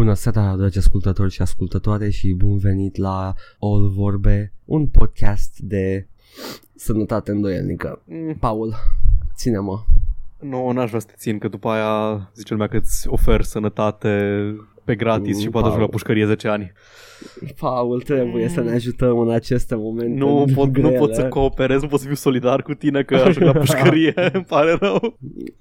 Bună seara, dragi ascultători și ascultătoare și bun venit la All Vorbe, un podcast de sănătate îndoielnică. Mm, Paul, ține-mă. Nu, n-aș vrea să te țin, că după aia zice lumea că îți ofer sănătate pe gratis Mm, și poate ajungi la Paul. pușcărie 10 ani. Paul, trebuie să ne ajutăm în aceste momente Nu pot, nu grele. pot să cooperez, nu pot să fiu solidar cu tine că ajung la pușcărie, îmi pare rău.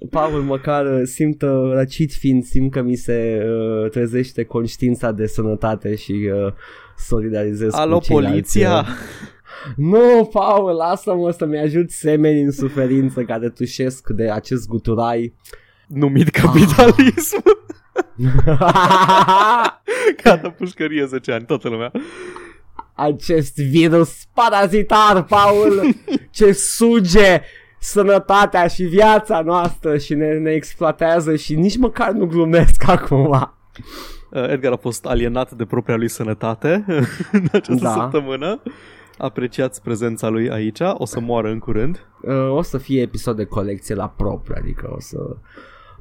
Paul, măcar uh, simt uh, răcit fiind, simt că mi se uh, trezește conștiința de sănătate și uh, solidarizez Alo, cu ceilalți. poliția! Nu, Paul, lasă-mă să-mi ajut semenii în suferință care tușesc de acest guturai. Numit capitalism. Gata, pușcărie 10 ani, toată lumea. acest virus parazitar, Paul, ce suge sănătatea și viața noastră și ne, ne exploatează și nici măcar nu glumesc acum. Uh, Edgar a fost alienat de propria lui sănătate în această Da. săptămână. Apreciați prezența lui aici, o să moară în curând. Uh, o să fie episod de colecție la propriu, adică o să...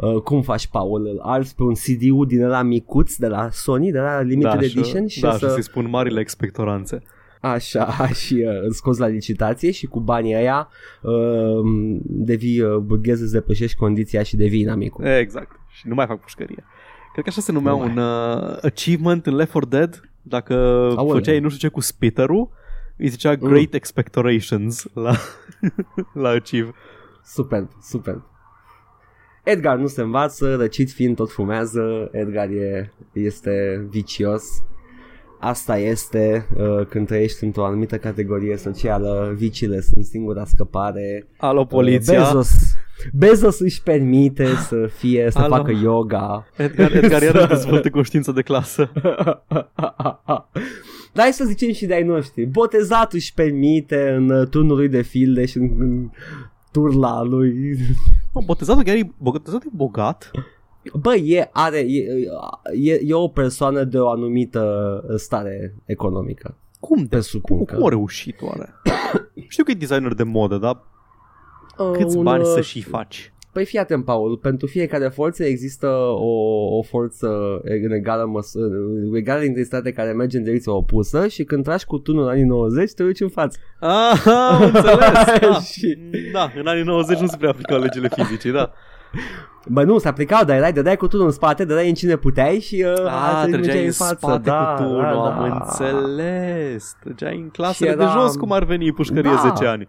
Uh, cum faci, Paul? Îl arzi pe un CD-ul din ăla micuț de la Sony, de la Limited Edition și da, o și să... să-i spun marile expectoranțe. Așa, și uh, îl scoți la licitație și cu banii ăia uh, devii uh, burghez, îți depășești condiția și devii inamicul. Exact. Și nu mai fac pușcărie. Cred că așa se numea Nu mai. un uh, achievement în Left 4 Dead. Dacă Aoleu. făceai nu știu ce cu spitterul, îi zicea Mm. Great Expectorations la, la achieve. Superb, superb. Edgar nu se învață, răcit fiind tot fumează, Edgar e, este vicios. Asta este uh, când trăiești într-o anumită categorie socială, viciile sunt singura scăpare. Alo, poliția. Bezos, Bezos își permite să fie, să Alo. facă yoga. Edgar, Edgar iarăși dezvoltă conștiință de clasă. Dar hai să zicem și de-ai noștri. Botezatul își permite în uh, turnul lui de filde și în, în turla lui. Mă, botezatul chiar e, botezatul e bogat. Bă, e, are, e, e, e o persoană de o anumită stare economică. Cum? De, Presupun cum, că... cum a reușit oare? Știu că e designer de modă, dar Uh, câți un, bani uh, să și faci? Păi fii atent, Paul, pentru fiecare forță există o, o forță în egală, măsură, în egală intensitate care merge în direcția opusă și când tragi cu tunul în anii 90 te duci în față. Ah, am înțeles. Da. Și- da, în anii 90 nu se prea aplicau legile fizicii, da. Bă, nu, se aplicau, dar erai, dădeai cu tunul în spate, dădeai în cine puteai și uh, Ah, alții trăgeai mergeai în spate da, cu tunul, da, da. am înțeles. Trăgeai în clasele Și de eram- jos cum ar veni pușcărie Da. 10 ani.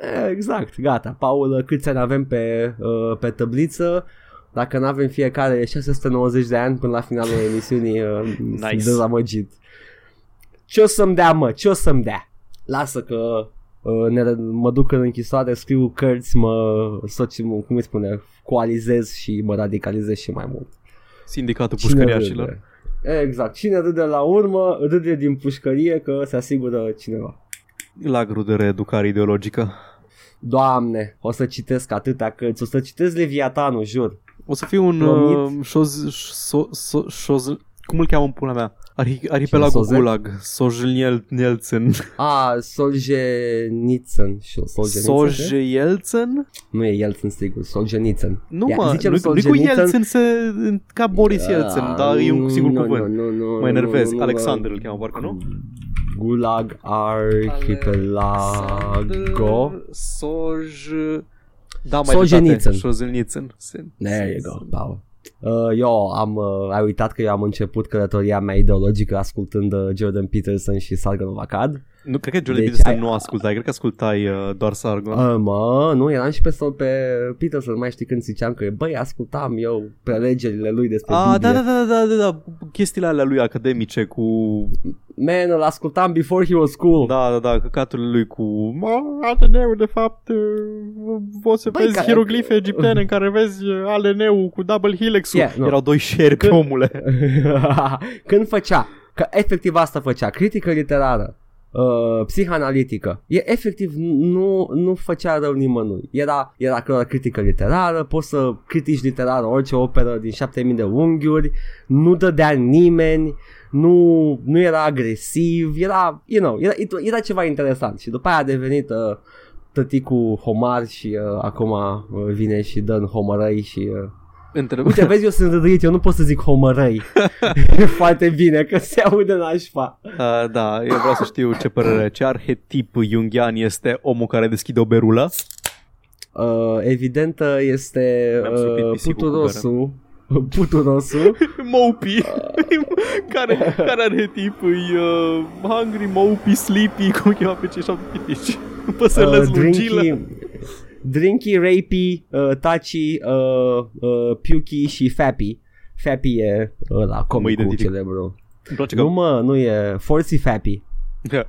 E, Exact, gata. Paul, câți ani avem pe, uh, pe tabliță? Dacă nu avem fiecare 690 de ani până la finalul emisiunii, uh, Nice. sunt dezamăgit. Ce o să-mi dea, mă? Ce o să-mi dea? Lasă că uh, ne, mă duc în închisoare, scriu cărți, mă, soci, mă, cum îi spune, coalizez și mă radicalizez și mai mult. Sindicatul Cine pușcăriașilor. râde? Exact. Cine râde la urmă, râde din pușcărie că se asigură cineva. Lagru de reeducare ideologică. Doamne, o să citesc atâtea cărți, o să citesc Leviatanul, jur. O să fiu un Promit. uh, șoz, șo, șo, șoz, cum îl cheamă în pula mea? Arhi, arhipelagul Sozek? Gulag. Sojniel Nielsen. A, Solzhenitsyn. și- Solzhenitsyn? Sojelsen? Nu e Yeltsin, sigur, Solzhenitsyn. Nu Ia, mă, zicem nu, nu cu Solzhenitsyn. Yeltsin se, ca Boris Yeltsin, Ah, dar e un singur nu, cuvânt. Nu, nu, nu, Mă enervez. nu, nu, Alexander nu. îl cheamă, parcă nu? Gulag Archipelago. Soj... Da, mai Solzhenitsyn. Solzhenitsyn. There you go, Paul. Uh, eu am, uh, ai uitat că eu am început călătoria mea ideologică ascultând uh, Jordan Peterson și Sargon of Akkad. Nu, cred că Jordan Deci Peterson ai- nu ascultai, cred că ascultai uh, doar Sargon. Uh, mă, nu, eram și pe, sol pe Peterson, mai știi când ziceam că, băi, ascultam eu prelegerile lui despre Ah, Biblie. da, da, da, da, da, da, chestiile alea lui academice cu... Man, îl ascultam before he was cool. Da, da, da, căcaturile lui cu... Mă, ADN-ul, de fapt, uh, poți să Băi, vezi care- hieroglife egiptene în care vezi uh, ALN-ul cu double helix-ul. Yeah, nu. Erau doi șerpi, Când- omule. Când făcea, că efectiv asta făcea, critică literară, uh, psihanalitică, e efectiv nu, nu făcea rău nimănui. Era, era că critică literară, poți să critici literar orice operă din 7000 de unghiuri, nu dădea nimeni, nu, nu era agresiv, era, you know, era, era ceva interesant și după aia a devenit uh, tăticul Homar și uh, acum uh, vine și dă în homărăi și uh, Între... Uite, vezi, eu sunt râdăit, eu nu pot să zic homărăi. E foarte bine, că se aude nașpa. Uh, da, eu vreau să știu ce părere, ce arhetip jungian este omul care deschide o berulă? Uh, evident uh, este Mi-am supit uh, pisicul cu puturosul. Puturosul. Mopey. care, care arhetip e uh, hungry, mopey, sleepy, cum cheamă pe cei șapte pitici? Păsările uh, lungilă. Drinky, drinky, rapey, uh, touchy, uh, uh, pukey și fappy. Fappy e ăla, comicul identific. celebru. Îmi place că... Nu mă, nu e Forcy Fappy. Yeah.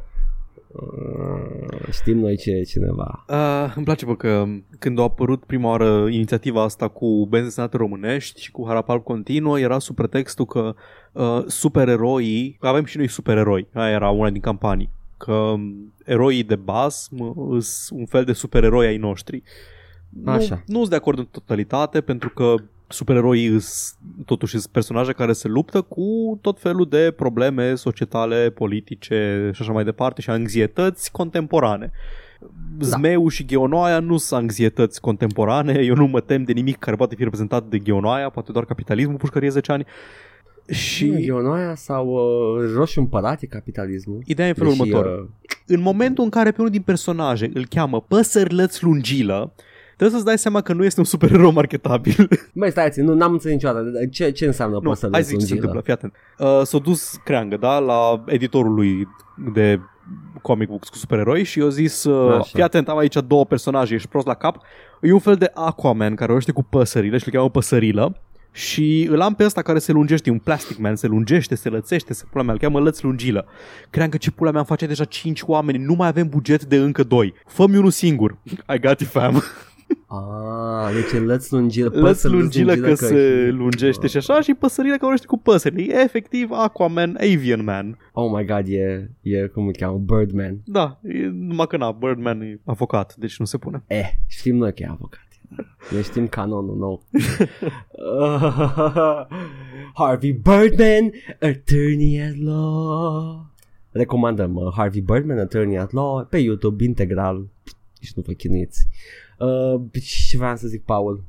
Uh, știm noi ce e cineva. Uh, îmi place bă, că când a apărut prima oară inițiativa asta cu benzi desenate românești și cu Harapalp continuă, era sub pretextul că uh, supereroii, că avem și noi supereroi, aia era una din campanii, că um, eroii de baz sunt un fel de supereroi ai noștri. Așa. Nu, nu sunt de acord în totalitate pentru că supereroii sunt totuși sunt personaje care se luptă cu tot felul de probleme societale, politice și așa mai departe și anxietăți contemporane. Zmeu și Gheonoaia nu sunt anxietăți contemporane, eu nu mă tem de nimic care poate fi reprezentat de Gheonoaia, poate doar capitalismul pușcărie 10 ani. Și Ionoaia sau uh, Roșu Împărat e capitalismul. ideea e în felul Deși, următor. uh, În momentul în care pe unul din personaje îl cheamă Păsărlăț Lungilă, trebuie să-ți dai seama că nu este un supererou marketabil. Băi, stai ți nu n-am înțeles niciodată. Ce, ce înseamnă Nu, păsările hai să zic ce se lungilă? întâmplă, fii atent. Uh, s-a dus creangă, da, la editorul lui de comic books cu supereroi și eu zis, uh, Așa. fii atent, am aici două personaje, ești prost la cap. E un fel de Aquaman care vorbește cu păsările și îl cheamă păsărilă. Și îl am pe ăsta care se lungește, e un plastic man, se lungește, se lățește, se pula mea, îl cheamă lăț lungilă. Cream că ce pula mea am face deja 5 oameni, nu mai avem buget de încă 2. Fă-mi unul singur. I got you fam. Ah, deci e lăț lungilă. Lăț păsări lungilă că se lungește și așa și păsările care vorbește cu păsările. E efectiv Aquaman, Avian Man. Oh my god, e, e cum îl cheamă, Birdman. Da, e, numai că na, Birdman e avocat, deci nu se pune. Eh, știm noi că e avocat. Noi știm canonul nou. Harvey Birdman, attorney at law. Recomandăm uh, Harvey Birdman, attorney at law, pe YouTube, integral. Nici nu vă chinuiți. Uh, ce vreau să zic, Paul?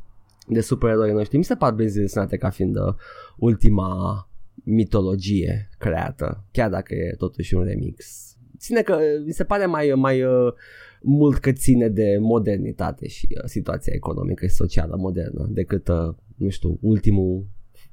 De supereroi noștri. Mi se par benzi desenate ca fiind uh, ultima mitologie creată, chiar dacă e totuși un remix. Ține că mi se pare mai, mai uh, mult că ține de modernitate și uh, situația economică și socială modernă decât, uh, nu știu, ultimul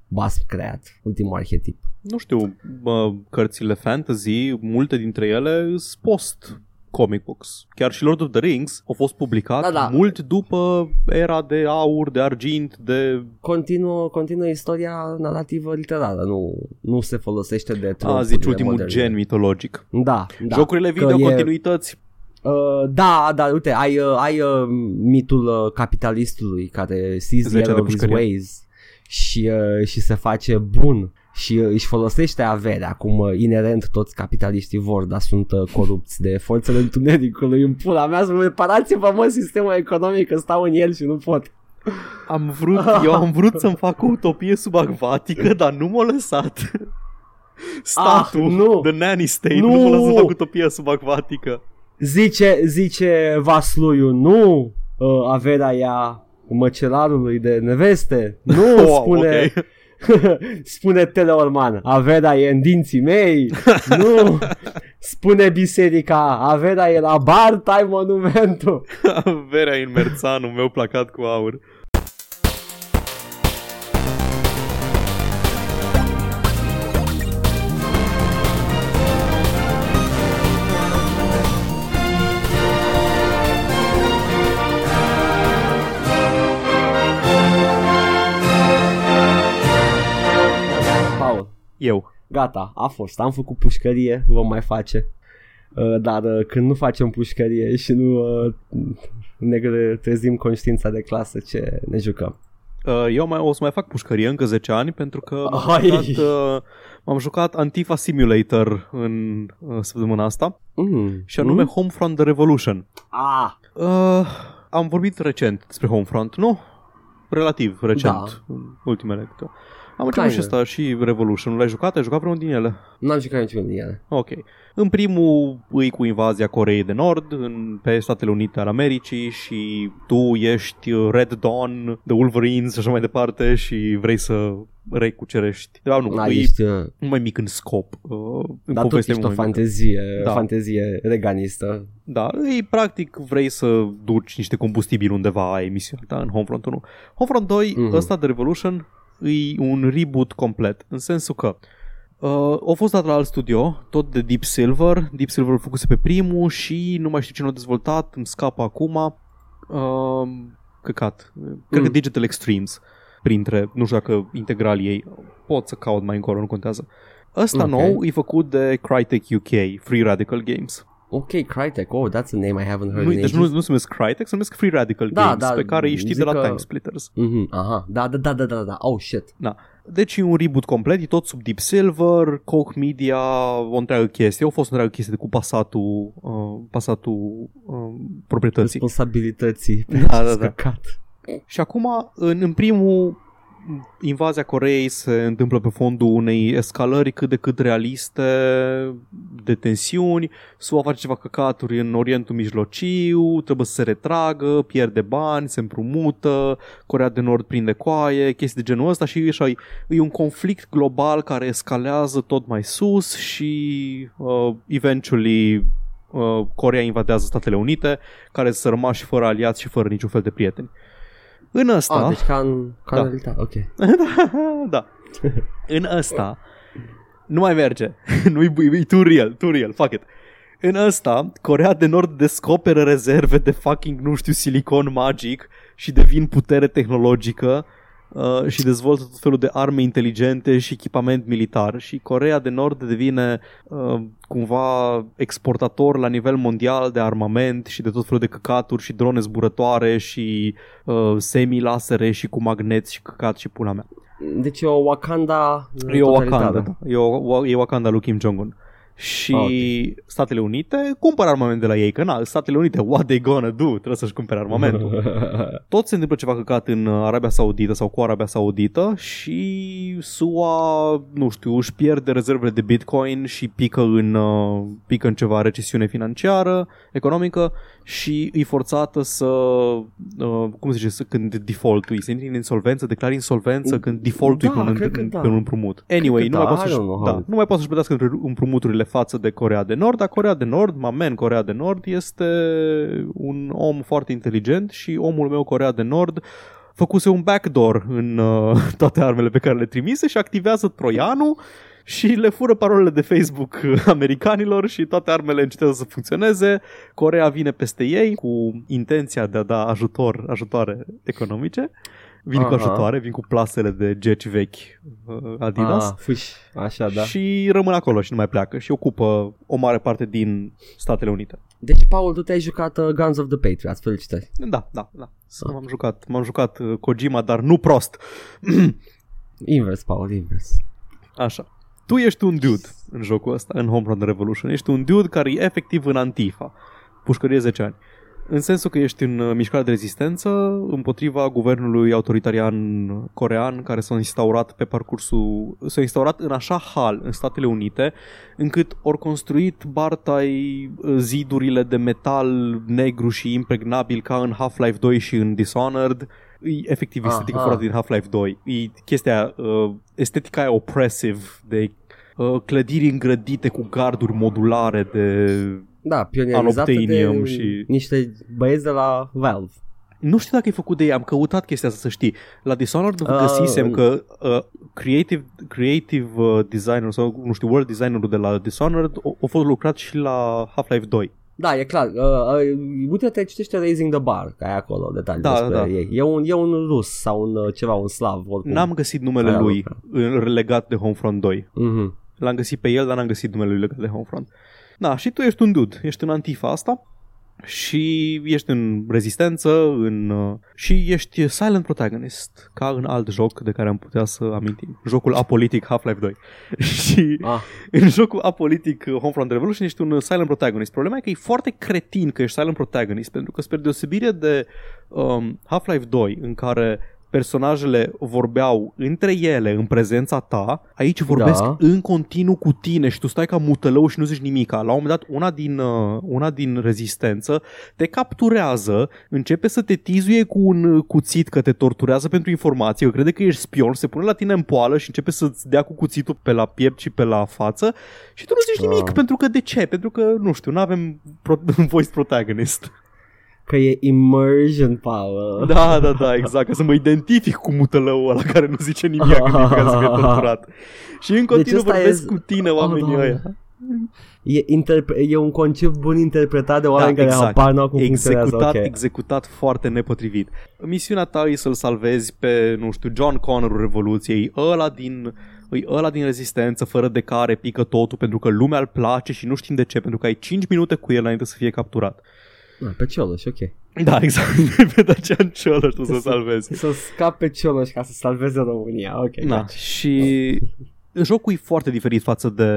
basm creat, ultimul arhetip. Nu știu, bă, cărțile fantasy, multe dintre ele sunt post comic books. Chiar și Lord of the Rings au fost publicat Da, da. mult după era de aur, de argint, de... Continuă, continuă istoria narrativă literară, nu, nu se folosește de A, trumfurile zici, ultimul moderne. gen mitologic. Da, da. Jocurile Că video, e- continuități. Uh, da, da, uite, ai, uh, ai uh, mitul uh, capitalistului care sees the Zece error de of his pușcărie. ways și, uh, și se face bun și uh, își folosește averea, cum uh, inerent toți capitaliștii vor, dar sunt uh, corupți de forțele întunericului în pula mea, să mă reparați-vă mă sistemul economic, că stau în el și nu pot. Am vrut, eu am vrut să-mi fac o utopie subacvatică, dar nu m-a lăsat. Statul, Ah, nu. the nanny state, Nu. nu, m-a lăsat să fac utopia subacvatică. Zice, zice Vasluiu, nu, uh, averea ea măcelarului de neveste, nu, Wow, spune... ok. spune Teleorman, averea e în dinții mei, nu, spune biserica, averea e la bar, tai monumentul. Averea în merțanul meu placat cu aur. Eu. gata, a fost, am făcut pușcărie, vom mai face. Uh, Dar uh, când nu facem pușcărie și nu uh, ne trezim conștiința de clasă ce ne jucăm. Uh, Eu mai, o să mai fac pușcărie încă 10 ani pentru că m-am Ai. jucat, uh, m-am jucat Antifa Simulator în uh, săptămâna asta Mm. și anume Mm? Homefront The Revolution. Ah, Uh, am vorbit recent despre Homefront, nu? Relativ recent, Da. în ultimele câteva. Am început și Kinda. ăsta și Revolution. L-ai jucat? Ai jucat vreunul din ele? N-am jucat niciunul din ele. Ok. În primul îi cu invazia Coreei de Nord în, pe Statele Unite ale Americii și tu ești uh, Red Dawn, The Wolverines și așa mai departe și vrei să recucerești. De fapt, nu, Da, e ești, uh, mai mic în scop. Uh, în dar tot poveste ești o mult mai mică. fantezie, Da. fantezie reganistă. Da, ei practic vrei să duci niște combustibil undeva a emisiunea ta în Homefront 1. Homefront 2, Mhm. mm-hmm. ăsta de Revolution, e un reboot complet, în sensul că uh, a fost dat la alt studio, tot de Deep Silver, Deep Silver a făcuse pe primul și nu mai știu cine a dezvoltat, îmi scapă acum, uh, căcat, cred că Mm. Digital Extremes, printre, nu știu dacă integral ei, pot să caut mai încolo, nu contează. Ăsta Ok. nou e făcut de Crytek UK, Free Radical Games. Ok, Crytek, oh, that's a name I haven't heard Nu, in deci nu, ages. nu se numesc Crytek, se numesc Free Radical Da, Games, da, pe care îi știi de zic la că- Time Splitters. Mhm, aha, da, da, da, da, da, da, oh shit. Da. Deci e un reboot complet, e tot sub Deep Silver, Coke Media, o întreagă chestie. A fost o întreagă chestie de cu pasatul, uh, pasatul uh, proprietății. Responsabilității. Da, da, da. Căcat. Și acum, în, în primul, invazia Coreei se întâmplă pe fondul unei escalări cât de cât realiste de tensiuni. SUA face ceva căcaturi în Orientul Mijlociu, trebuie să se retragă, pierde bani, se împrumută, Corea de Nord prinde coaie, chestii de genul ăsta și așa, e, e un conflict global care escalează tot mai sus și uh, eventually uh, Corea invadează Statele Unite, care sunt rămași fără aliați și fără niciun fel de prieteni. În ăsta... Ah, deci ca în, ca Da. în realitate, ok. da. În ăsta nu mai merge. nu e, e too real, too real, fuck it. În ăsta, Corea de Nord descoperă rezerve de fucking, nu știu, silicon magic și devin putere tehnologică uh, și dezvoltă tot felul de arme inteligente și echipament militar și Corea de Nord devine uh, cumva exportator la nivel mondial de armament și de tot felul de căcaturi și drone zburătoare și uh, semi-lasere și cu magneți și căcat și pula mea. Deci e o Wakanda E o totalitară. Wakanda, da. E, o, e Wakanda lui Kim Jong-un. Și Ah, okay. Statele Unite cumpără armament de la ei, că na, Statele Unite, what they gonna do? Trebuie să-și cumpere armamentul. Tot se întâmplă ceva căcat în Arabia Saudită sau cu Arabia Saudită și SUA, nu știu, își pierde rezervele de Bitcoin și pică în, uh, pică în ceva recesiune financiară, economică și e forțată să, uh, cum se zice, să, când default-ui, să intri în insolvență, declari insolvență când default-ui Da, pe, un, cred că în- da. pe un împrumut. Anyway, Cred că nu, mai da, poate I să-și, don't know how da, it- nu mai poate să-și plătească împrumuturile față de Corea de Nord, dar Corea de Nord, mamen, Corea de Nord este un om foarte inteligent și omul meu Corea de Nord făcuse un backdoor în uh, toate armele pe care le trimise și activează troianul și le fură parolele de Facebook uh, americanilor și toate armele încetează să funcționeze. Corea vine peste ei cu intenția de a da ajutor, ajutoare economice. Vin cu Aha. ajutoare, vin cu plasele de geci vechi uh, Adidas Ah, fuș, așa, da. și rămân acolo și nu mai pleacă și ocupă o mare parte din Statele Unite. Deci, Paul, tu te-ai jucat uh, Guns of the Patriots, felicitări. Da, da, da. M-am jucat, m-am jucat uh, Kojima, dar nu prost. Invers, Paul, invers. Așa. Tu ești un dude în jocul ăsta, în Home Run Revolution. Ești un dude care e efectiv în Antifa. Pușcărie 10 ani. În sensul că ești în uh, mișcare de rezistență împotriva guvernului autoritarian corean care s-a instaurat pe parcursul... s-a instaurat în așa hal în Statele Unite încât ori construit bartai uh, zidurile de metal negru și impregnabil ca în Half-Life 2 și în Dishonored e efectiv estetica Aha. fără din Half-Life 2. E chestia, uh, estetica aia oppressive de uh, clădiri îngrădite cu garduri modulare de... Da, pionierizată de Unobtainium și- niște băieți de la Valve. Nu știu dacă e făcut de ei, am căutat chestia asta să știi. La Dishonored uh, Uh, găsisem că uh, creative, creative uh, designer sau nu știu, world designerul de la Dishonored a, a fost lucrat și la Half-Life 2. Da, e clar. Uh, uh, uite-te, citește Raising the Bar, că ai acolo detalii Da, despre da, da. ei. E un, e un rus sau un uh, ceva, un slav, oricum. N-am găsit numele Aia lui lucra. în- legat de Homefront 2. Mhm. L-am găsit pe el, dar n-am găsit numele lui legat de Homefront. Da, și tu ești un dude, ești în antifa asta și ești în rezistență în, uh, și ești silent protagonist, ca în alt joc de care am putea să amintim. Jocul apolitic Half-Life 2. și Ah, în jocul apolitic uh, Homefront Revolution ești un uh, silent protagonist. Problema e că e foarte cretin că ești silent protagonist, pentru că spre deosebire de um, Half-Life 2, în care personajele vorbeau între ele în prezența ta, aici vorbesc Da. în continuu cu tine și tu stai ca mutălău și nu zici nimic. La un moment dat, una din, uh, una din rezistență te capturează, începe să te tizuie cu un uh, cuțit că te torturează pentru informație, că crede că ești spion, se pune la tine în poală și începe să-ți dea cu cuțitul pe la piept și pe la față și tu nu zici nimic, Ah. pentru că de ce? Pentru că, nu știu, nu avem pro- voice protagonist. Că e immersion power. Da, da, da, exact, ca să mă identific cu mutălăul ăla care nu zice nimic, nimic ca să fie torturat. Și în continuu ăsta vorbesc e- cu tine oamenii Doamne. ăia. E, interpre- e un concept bun interpretat de oameni Da, care exact. habar n-au cum funcționează. Executat, Ok. executat foarte nepotrivit. Misiunea ta e să-l salvezi pe, nu știu, John Connorul Revoluției, ăla din îi ăla din rezistență fără de care pică totul pentru că lumea îl place și nu știm de ce, pentru că ai 5 minute cu el înainte să fie capturat. Da, pe Cioloș, ok. Da, exact. pe Dacian Cioloș tu să salvezi. Să scap pe Cioloș ca să salveze România, ok. Da, gotcha. și jocul e foarte diferit față de,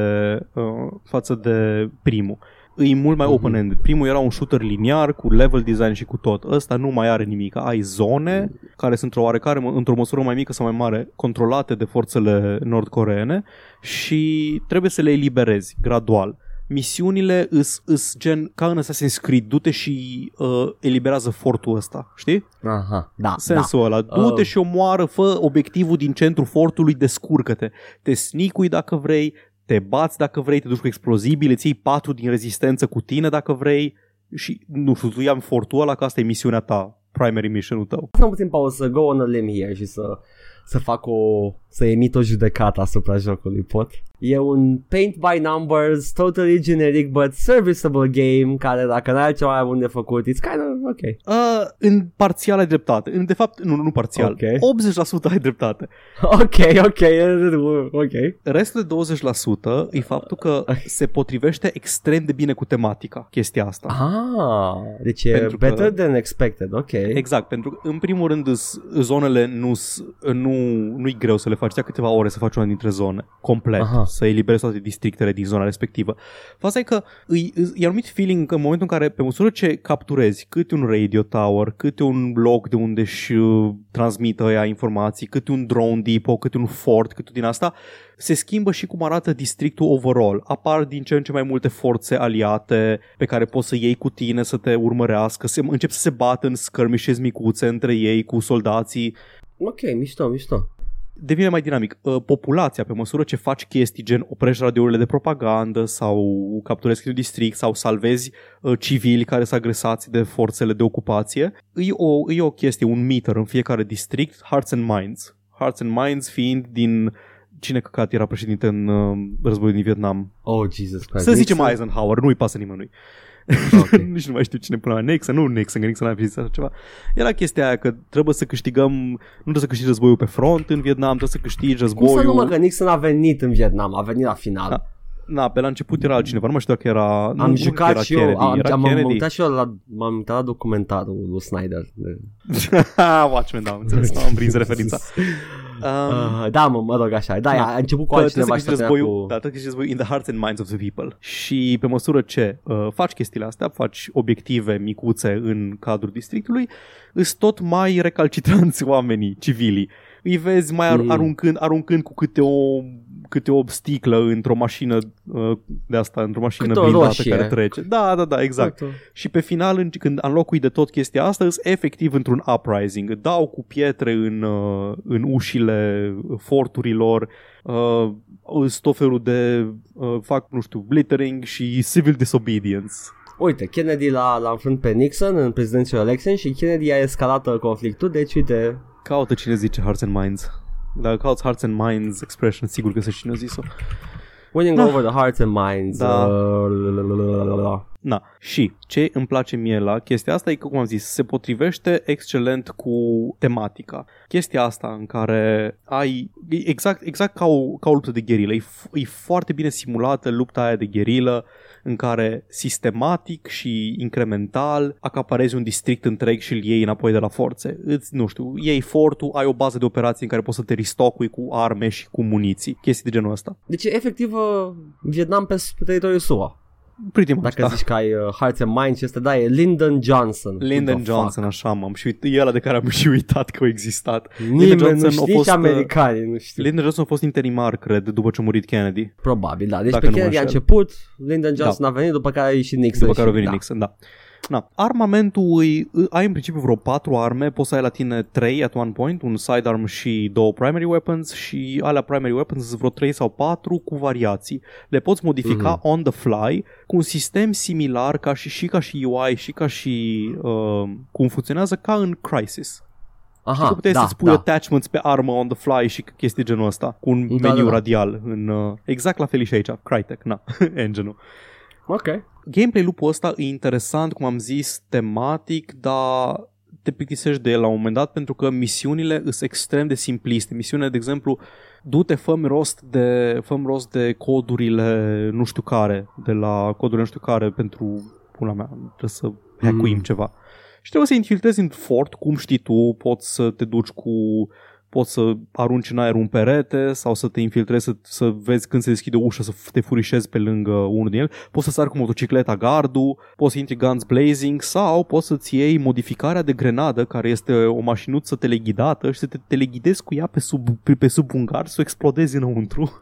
uh, față de primul. E mult mai Mhm. open-ended. Primul era un shooter liniar cu level design și cu tot. Ăsta nu mai are nimic. Ai zone care sunt într-o oarecare, într-o măsură mai mică sau mai mare, controlate de forțele nord-coreene și trebuie să le eliberezi gradual. Misiunile îs, îs gen ca în Assassin's Creed, du-te și uh, eliberează fortul ăsta, știi? Aha, da, sensul ăla. Du-te Uh. și omoară, fă obiectivul din centrul fortului, descurcă-te. Te snicui dacă vrei, te bați dacă vrei, te duci cu explozibile, ții patru din rezistență cu tine dacă vrei și, nu știu, tu ia în fortul ăla că asta e misiunea ta, primary mission-ul tău. da. Să puțin pauză, să go on a limb here și să, să fac o, să emit o judecată asupra jocului, pot? E un paint by numbers, totally generic, but serviceable game, care dacă n-ai altceva mai bun de făcut, it's kind of ok. Uh, în parțial ai dreptate. În, de fapt, nu, nu parțial. Ok. 80% ai dreptate. Ok, ok, ok. Restul de 20% e faptul că se potrivește extrem de bine cu tematica, chestia asta. Ah, deci e Pentru că- better than expected, ok. Exact, pentru că în primul rând îs- zonele nu, nu, nu-i greu să le faci, ți câteva ore să faci una dintre zone, complet, Aha. Să eliberezi toate districtele din zona respectivă. Faza e că îi, e anumit feeling că în momentul în care, pe măsură ce capturezi câte un radio tower, câte un loc de unde își uh, transmită ăia informații, câte un drone depot, câte un fort, câte din asta, se schimbă și cum arată districtul overall. Apar din ce în ce mai multe forțe aliate pe care poți să iei cu tine, să te urmărească, se, încep să se bată în skirmishes micuțe între ei cu soldații. Ok, mișto, mișto. Devine mai dinamic. Uh, Populația, pe măsură ce faci chestii gen oprești radiourile de propagandă sau capturezi un district sau salvezi uh, civili care sunt agresați de forțele de ocupație, e o, e o chestie, un meter în fiecare district, Hearts and Minds. Hearts and Minds fiind din cine căcat era președinte în uh, războiul din Vietnam. Oh, Jesus Christ. Să zicem Nixon? Eisenhower, nu-i pasă nimănui. Ok. Nici nu mai știu cine până la Nixon, nu Nixon, că Nixon a zis așa ceva. Era chestia aia că trebuie să câștigăm, nu trebuie să câștigi războiul pe front în Vietnam, trebuie să câștigi Cum războiul. să nu mă, că Nixon a venit în Vietnam, a venit la final. Da. Na, pe la început era altcineva, nu mai știu dacă era... nu, nu Am cred că jucat era și eu, Kennedy, am, era am, am Kennedy. uitat și eu la, m-am uitat la documentarul lui Snyder. Watchmen, da, am înțeles, am prins referința. Um, Uh, da, mă, mă rog așa. Da, Da. a început cu Că altcineva trebuie și să câștigi tot războiul, cu... da, trebuie să câștigi războiul in the hearts and minds of the people. Și pe măsură ce uh, faci chestiile astea, faci obiective micuțe în cadrul districtului, îs tot mai recalcitranți oamenii, civilii. Îi vezi mai ar- Mm. aruncând, aruncând cu câte o câte o sticlă într-o mașină uh, de asta, într-o mașină Câte o blindată roșie. care trece. Da, da, da, exact. Și pe final, în- când înlocui de tot chestia asta, îs efectiv într-un uprising. Dau cu pietre în, uh, în ușile forturilor, uh, îs tot felul de, uh, fac, nu știu, glittering și civil disobedience. Uite, Kennedy l-a, l-a înfrânt pe Nixon în presidential election și Kennedy a escalat uh, conflictul, deci uite, Caută cine zice Hearts and Minds. Dacă cauți Hearts and Minds expression, sigur că se cine a zis-o. winning Da. over the hearts and minds. Da. Uh, Na, și ce îmi place mie la chestia asta e că, cum am zis, se potrivește excelent cu tematica. Chestia asta în care ai, e exact, exact ca, o, ca o luptă de gherilă, e, f- e foarte bine simulată lupta aia de gherilă în care sistematic și incremental acaparezi un district întreg și îl iei înapoi de la forțe. Îți, nu știu, iei fortul, ai o bază de operații în care poți să te ristocui cu arme și cu muniții, chestii de genul ăsta. Deci, efectiv, uh, Vietnam pe, pe teritoriul SUA. Pretty much, Dacă da. zici că ai uh, Hearts and Minds, este, da, e Lyndon Johnson. Who Lyndon the Johnson, așa m-am și uit, e ăla de care am și uitat că a existat. Fuck? Nimeni nu Johnson a știe, nici fost, uh, americanii nu știu. Lyndon Johnson a fost interimar, cred, după ce a murit Kennedy. Probabil, da. Deci Dacă pe nu mă Kennedy a înșel. început, Lyndon Johnson a venit, după care a ieșit Nixon. După care a și- venit da. Nixon, da. Na, armamentul îi, ai în principiu vreo patru arme, poți să ai la tine trei at one point, un sidearm și două primary weapons și alea primary weapons sunt vreo trei sau patru cu variații. Le poți modifica Mhm. on the fly cu un sistem similar ca și, și ca și UI și ca și uh, cum funcționează ca în Crisis. Aha, Că puteai da, să-ți pui da. attachments pe armă on the fly și chestii genul ăsta, cu un Da, meniu da, da. radial. În, uh, exact la fel e și aici, Crytek, na, engine-ul. Ok. Gameplay loop-ul ăsta e interesant, cum am zis, tematic, dar te plictisești de el la un moment dat pentru că misiunile sunt extrem de simpliste. Misiunea, de exemplu, du-te, fă rost de, fă rost de codurile nu știu care, de la codurile nu știu care pentru pula mea, trebuie să hackuim Mm. ceva. Și trebuie să infiltrezi în fort, cum știi tu, poți să te duci cu poți să arunci în aer un perete sau să te infiltrezi, să, să vezi când se deschide ușa, să te furișezi pe lângă unul din el. Poți să sari cu motocicleta gardul, poți să intri guns blazing sau poți să-ți iei modificarea de grenadă, care este o mașinuță teleghidată și să te teleghidezi cu ea pe sub, pe, pe sub un gard, să o explodezi înăuntru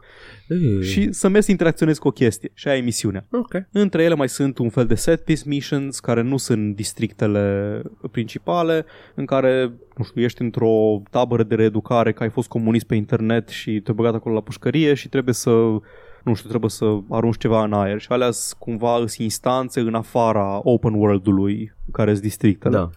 Uh, și să mergi să interacționezi cu o chestie. Și aia e misiunea. Ok. Între ele mai sunt un fel de set piece missions care nu sunt districtele principale, în care, nu știu, ești într-o tabără de reeducare că ai fost comunist pe internet și te-ai băgat acolo la pușcărie și trebuie să nu știu, trebuie să arunci ceva în aer și alea sunt cumva sunt instanțe în afara open world-ului care sunt districtele Da.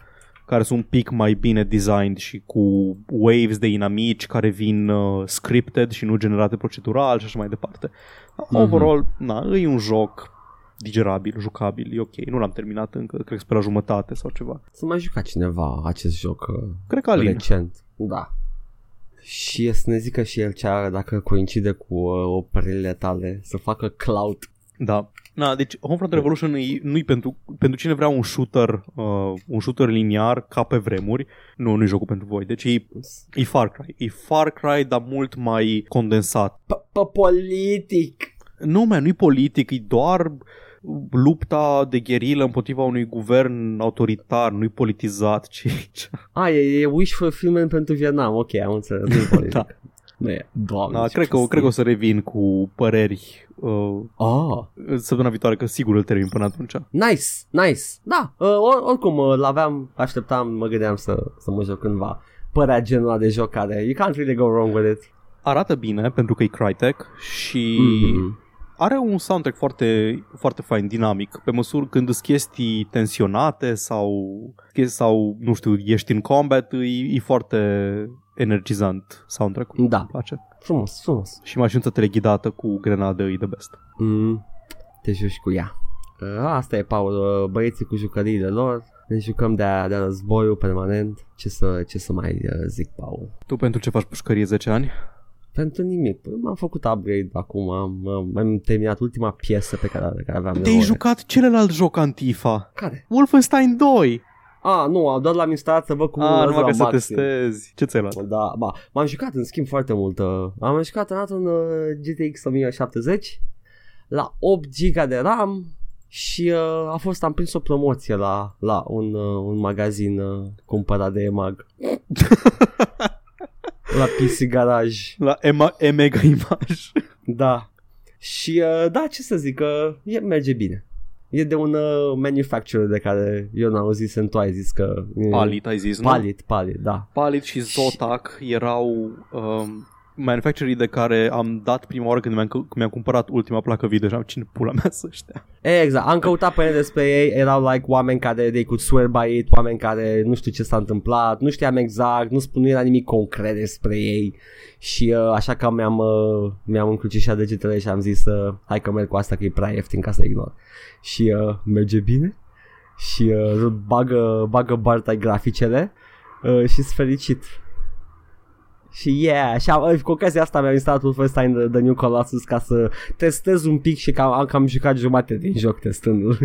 care sunt un pic mai bine designed și cu waves de inamici care vin uh, scripted și nu generate procedural și așa mai departe. Mhm. Overall, na, e un joc digerabil, jucabil, e ok. Nu l-am terminat încă, cred că pe la jumătate sau ceva. Să mai juca cineva acest joc uh, Cred că Alin. recent. Da. Și să ne zică și el ce are dacă coincide cu uh, operele tale, să facă cloud. Da. Na, deci Homefront Revolution e, nu-i pentru, pentru cine vrea un shooter, uh, un shooter liniar ca pe vremuri. Nu, nu-i jocul pentru voi. Deci e, e Far Cry. E Far Cry, dar mult mai condensat. Pe politic. Nu, man, nu-i politic, e doar lupta de gherilă împotriva unui guvern autoritar, nu-i politizat, ci... A, e, e wish fulfillment pentru Vietnam. Ok, am înțeles. Nu e politic. Da. Nu e. Doamne, Da, ce cred, că, prostie. cred că o să revin cu păreri uh, Ah, săptămâna viitoare, că sigur îl termin până atunci. nice, nice. Da, uh, or, oricum uh, l-aveam, așteptam, mă gândeam să, să mă joc cândva. Părea genul ăla de joc care you can't really go wrong with it. Arată bine, pentru că e Crytek și Mhm. Are un soundtrack foarte, foarte fain, dinamic, pe măsură când sunt chestii tensionate sau, chestii, sau nu știu, ești în combat, e, e foarte energizant soundtrack-ul. Da. Îmi place. Frumos, frumos. Și mașinuța teleghidată cu grenadă e the best. Mm, te joci cu ea. Uh, asta e, Paul, uh, băieții cu jucăriile lor. Ne jucăm de-a, de războiul permanent. Ce să, ce să mai uh, zic, Paul? Tu pentru ce faci pușcărie 10 ani? Pentru nimic. Păi M-am făcut upgrade acum. Am, am, am terminat ultima piesă pe care, de care aveam Te-ai nevoie. jucat celălalt joc Antifa. Care? Wolfenstein 2. A, nu, doar l-am instalat să văd cum Ah, urmează numai la că să maxim. testezi. Ce ți-ai luat? Da, ba, m-am jucat în schimb foarte mult. uh, Am jucat în un uh, GTX 1070 la 8 GB de RAM și uh, a fost, am prins o promoție la, la un, uh, un magazin uh, cumpărat de EMAG. la PC Garage. La Ema, Emega Image. Da. Și uh, da, ce să zic, uh, e, merge bine. E de un uh, manufacturer de care eu n-am auzit, tu ai zis că... e- Palit, ai zis, nu? Palit, Palit, da. Palit și Zotac erau um, manufacturii de care am dat prima oară când mi-am, când mi-am cumpărat ultima placă video și am cine pula mea să ăștia. Exact, am căutat pe despre ei, erau like oameni care they could swear by it, oameni care nu știu ce s-a întâmplat, nu știam exact, nu spun, nu era nimic concret despre ei și uh, așa că mi-am, uh, mi-am încrucișat degetele și am zis uh, hai că merg cu asta că e prea ieftin ca să ignor. Și uh, merge bine și uh, bagă, bagă Bartai graficele uh, și sunt fericit. Și yeah, și am, cu ocazia asta mi-am instalat Wolfenstein The, The New Colossus ca să testez un pic și că am, am cam jucat jumate din joc testându-l.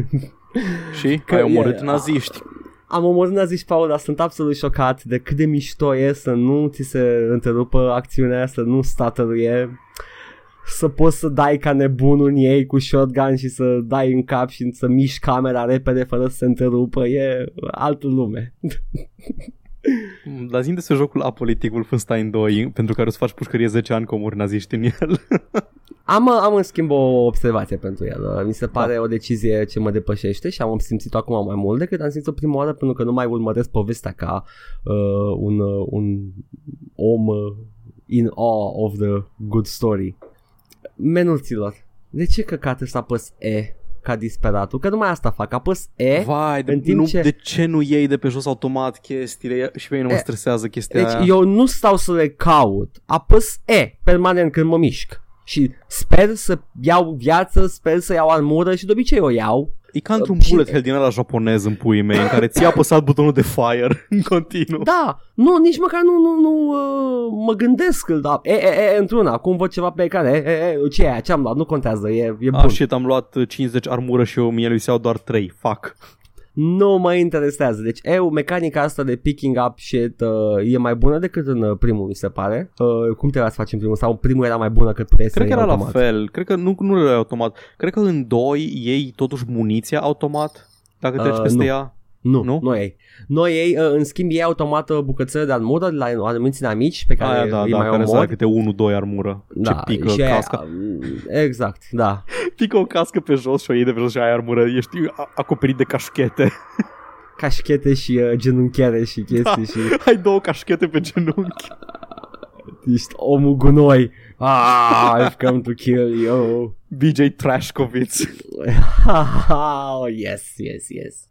Și Că ai omorât e- naziști. am omorât naziști, Paul, dar sunt absolut șocat de cât de mișto e să nu ți se întrerupă acțiunea, să nu statăruie. să poți să dai ca nebunul în ei cu shotgun și să dai în cap și să miști camera repede fără să se întrerupă, e altă lume. Dar zi despre jocul apolitic Wolfenstein 2 pentru care o să faci pușcărie 10 ani comori naziști în el. Am, am în schimb o observație pentru el. Mi se pare da. o decizie ce mă depășește și am simțit-o acum mai mult decât am simțit-o prima oară pentru că nu mai urmăresc povestea ca uh, un, uh, un om uh, in awe of the good story. Menuților, de ce căcat să apăs E ca disperatul? Că numai asta fac, apăs E Vai, de, în timp nu, ce... de ce nu iei de pe jos automat chestiile și pe mine nu mă E, stresează chestia Deci aia. eu nu stau să le caut, apăs E permanent când mă mișc și sper să iau viață, sper să iau armură și de obicei o iau. E ca într-un și- bullet hell din ăla japonez în puii mei, în care ți-a apăsat butonul de fire în continuu. Da, nu, nici măcar nu, nu, nu uh, mă gândesc, da, e, e, e, într-una, acum văd ceva pe ecran, e, e, e, ce e aia, ce-am luat, nu contează, e, e bun. Ah, shit, am luat 50 armură și eu mie lui se iau doar 3. Fuck. Nu mă interesează. Deci, eu, mecanica asta de picking up shit uh, e mai bună decât în uh, primul, mi se pare. Uh, cum te să faci în primul? Sau primul era mai bună cât puteai să Cred că iei era automat. la fel. Cred că nu, nu le automat. Cred că în 2 iei totuși muniția automat. Dacă treci Uh, peste nu. ea. Nu, Nu? nu, nu ei. Noi ei, uh, în schimb, iei automat uh, bucățele de armură de la anumiți inamici pe care Aia, da, îi da, mai care au să ai mod. câte 1-2 armură. Da, Ce pică și aia- casca. Exact, da. Pică o cască pe jos și o iei de pe jos și ai armură. Ești a- acoperit de cașchete. Cașchete și uh, genunchiere și chestii Da. și ai două cașchete pe genunchi. ești omul gunoi. Ah, I've come to kill you. BJ Trashkovitz. oh, yes, yes, yes.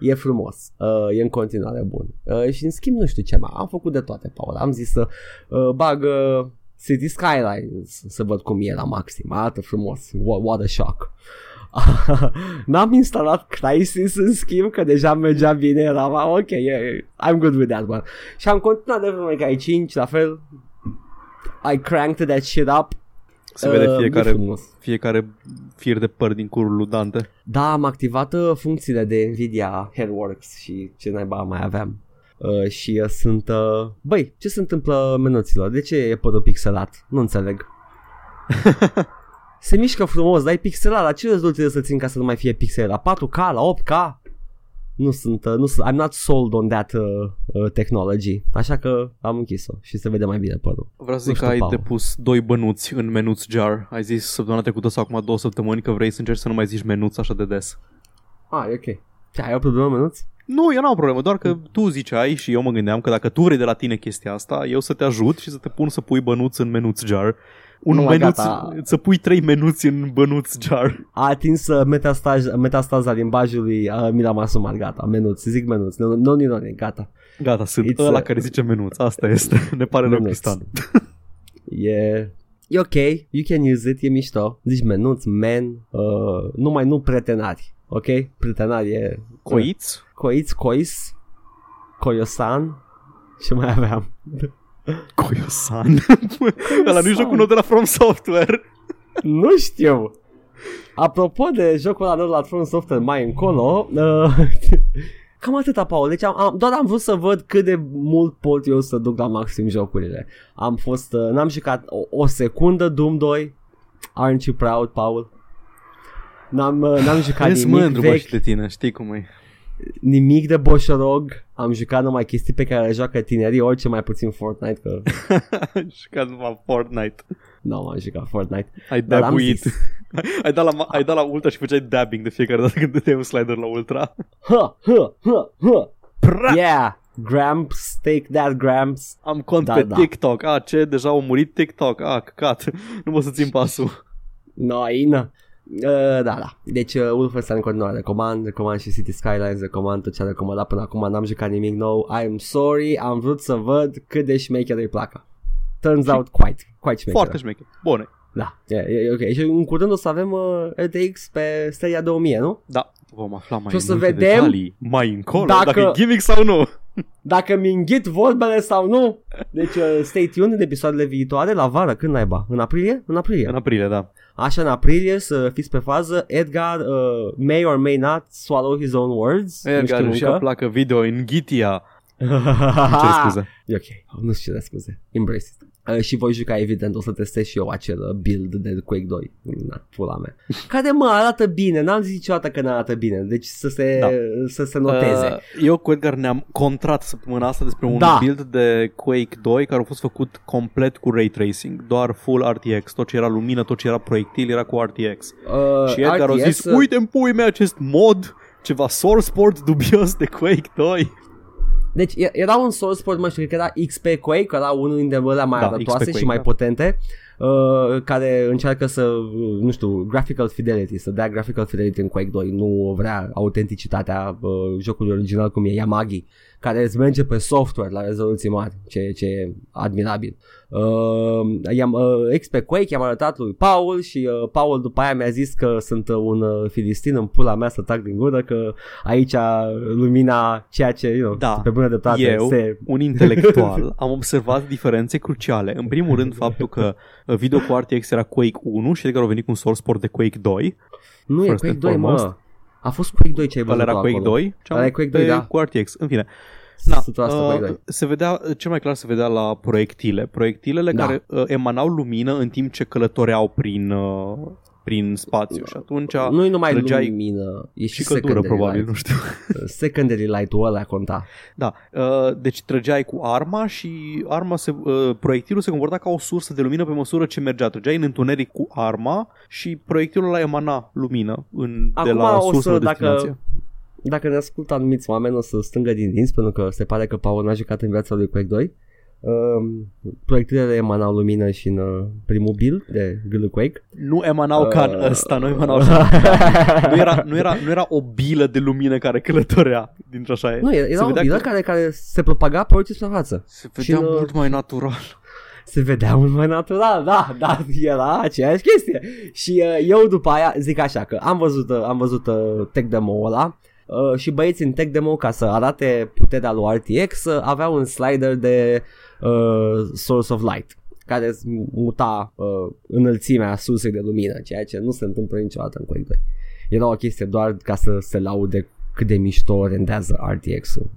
E frumos, uh, e în continuare bun. Uh, și în schimb nu știu ce mai am făcut de toate, Paul. Am zis să uh, bag uh, City Skylines să văd cum e la maxim. Arată frumos. What, what a shock. N-am instalat Crysis în schimb Că deja mergea bine Eram ah, ok, yeah, I'm good with that one Și am continuat de Devil May Cry 5 La fel I cranked that shit up Se vede Uh, e fiecare, frumos. fiecare fir de păr din curul lui Dante. Da, am activat uh, funcțiile de Nvidia Hairworks și ce naiba mai aveam. Uh, și uh, sunt... Uh, băi, ce se întâmplă menuților? De ce e părul pixelat? Nu înțeleg. se mișcă frumos, dar e pixelat. La ce rezultă trebuie să țin ca să nu mai fie pixel? La 4K? La 8K? Nu sunt, uh, nu sunt, I'm not sold on that uh, uh, technology. Așa că am închis-o și se vede mai bine părul. Vreau să Nu zic că știu, ai Paul. depus doi bănuți în menuț jar. Ai zis săptămâna trecută sau acum două săptămâni că vrei să încerci să nu mai zici menuț așa de des. Ah, e ok. Ce, ai o problemă, menuț? Nu, eu n-am o problemă, doar că tu ziceai și eu mă gândeam că dacă tu vrei de la tine chestia asta, eu să te ajut și să te pun să pui bănuț în menuț jar. Un Nu, mai menuț, gata. să pui trei menuți în bănuț jar. A atins uh, metastaz, metastaza limbajului uh, mi l-am asumat, gata, menuț, zic menuț, nu, nu, nu, nu, gata. Gata, sunt It's, ăla uh, care zice menuț, asta este, ne pare rău Menuț. Cristian. E, e ok, you can use it, e mișto, zici menuț, men, uh, numai nu pretenari, ok? Pretenari e... Coiți? Coiț, cois, coiosan, ce mai aveam? Coiosan. Ăla nu e jocul nou de la From Software. nu știu. Apropo de jocul ăla nou la From Software mai încolo, uh, cam atâta, Paul. Deci am, am, doar am vrut să văd cât de mult pot eu să duc la maxim jocurile. Am fost, uh, n-am jucat o, o secundă Doom 2. Aren't you proud, Paul? N-am, uh, n-am jucat Ești nimic mândru, bă, vechi, și de tine, știi cum e. nimic de boșorog. Am jucat numai chestii pe care le joacă tinerii, orice mai puțin Fortnite, că și ca numai Fortnite. nu am jucat Fortnite. Ai Dar am dabuit. zis. ai, dat la, ai dat la ultra și făceai dabbing de fiecare dată când dădeai un slider la ultra. Ha, ha, ha, ha. Pra! Yeah, Gramps, take that Gramps. Am cont Da, pe da. TikTok. A, ce? Deja a murit TikTok. A, căcat. Nu pot să țin pasul. Noină. Uh, da, da. Deci uh, Wolfenstein în continuare recomand, recomand și City Skylines, recomand tot ce am recomandat până acum, n-am jucat nimic nou. I'm sorry, am vrut să văd cât de șmecher îi placă. Turns out quite, quite șmecher. Foarte șmecher. Bune. Da, e, e, e ok. Și în curând o să avem uh, RTX pe Stadia 2000, nu? Da, vom afla mai Și o să multe vedem detalii mai încolo, dacă- dacă... dacă e gimmick sau nu. Dacă mi înghit vorbele sau nu. Deci uh, stay tuned în episoadele viitoare la vară, când naiba? În aprilie? În aprilie. În aprilie, da. Așa în aprilie să fiți pe fază Edgar uh, may or may not swallow his own words Nu Edgar, știu și că încă. placă video în Ghitia. Îmi cer scuze. E ok, nu știu ce scuze Embrace it Uh, și voi juca evident, o să testez și eu acel uh, build de Quake 2 Na, pula mea Care mă arată bine, n-am zis niciodată că n-arată bine Deci să se, Da. să se noteze Uh, eu cu Edgar ne-am contrat săptămâna asta despre un Da. build de Quake 2 care a fost făcut complet cu ray tracing, doar full RTX, tot ce era lumină, tot ce era proiectil era cu RTX. uh, și Edgar a RTS, zis, uite în pui mea acest mod, ceva source port dubios de Quake 2. Deci e- era un source port, mă știu, cred că era XP Quake, era unul dintre alea mai Da, arătoase XP și Quake, mai da. potente uh, care încearcă să, uh, nu știu, graphical fidelity, să dea graphical fidelity în Quake 2, nu vrea autenticitatea uh, jocului original cum e Yamagi, care îți merge pe software la rezoluții mari, ce, ce e admirabil. Uh, i-am, uh, XP Quake i-am arătat lui Paul și uh, Paul după aia mi-a zis că sunt uh, un uh, filistin în pula mea să tac din gură, că aici lumina ceea ce, you know, Da. pe bună dreptate Eu, se... un intelectual, am observat diferențe cruciale. În primul rând, faptul că uh, video cu RTX era Quake 1 și Edgar a venit cu un source port de Quake 2. Nu e First Quake and 2, foremost. mă. A fost Quake 2 ce ai Ăla văzut era Quake acolo. 2, Ăla e Quake 2, pe- da. cu RTX. În fine, Da, 100% Quake 2. se vedea, cel mai clar se vedea la proiectile. Proiectilele Da. care uh, emanau lumină în timp ce călătoreau prin, uh, prin spațiu și atunci Nu e numai trăgeai lumină, e și, și căldură secondary probabil, light. nu știu. Secondary light-ul ăla conta. Da, uh, deci trăgeai cu arma și arma se, uh, proiectilul se comporta ca o sursă de lumină pe măsură ce mergea. Trăgeai în întuneric cu arma și proiectilul ăla emana lumină în, de Acum la o sursă să, la dacă, destinație. dacă ne ascultă anumiți oameni, o să strângă din dinți, pentru că se pare că Paul n-a jucat în viața lui Quake 2. Um, proiectilele emanau lumină și în uh, primul build de Gâlul Quake. Nu emanau ca în Uh, ăsta, nu emanau așa. nu, era, nu, era, nu era o bilă de lumină care călătorea dintr așa e. Nu, era, Se era o vedea bilă că- care, care se propaga pe orice suprafață. Se vedea Și în, uh, mult mai natural. se vedea mult mai natural, da, da, era aceeași chestie. Și uh, eu după aia zic așa că am văzut, uh, am văzut uh, tech demo ăla uh, și băieții în tech demo ca să arate puterea lui RTX uh, aveau un slider de uh, source of light care îți muta uh, înălțimea sursei de lumină, ceea ce nu se întâmplă niciodată în Quake 2. Era o chestie doar ca să se laude cât de mișto rendează RTX-ul.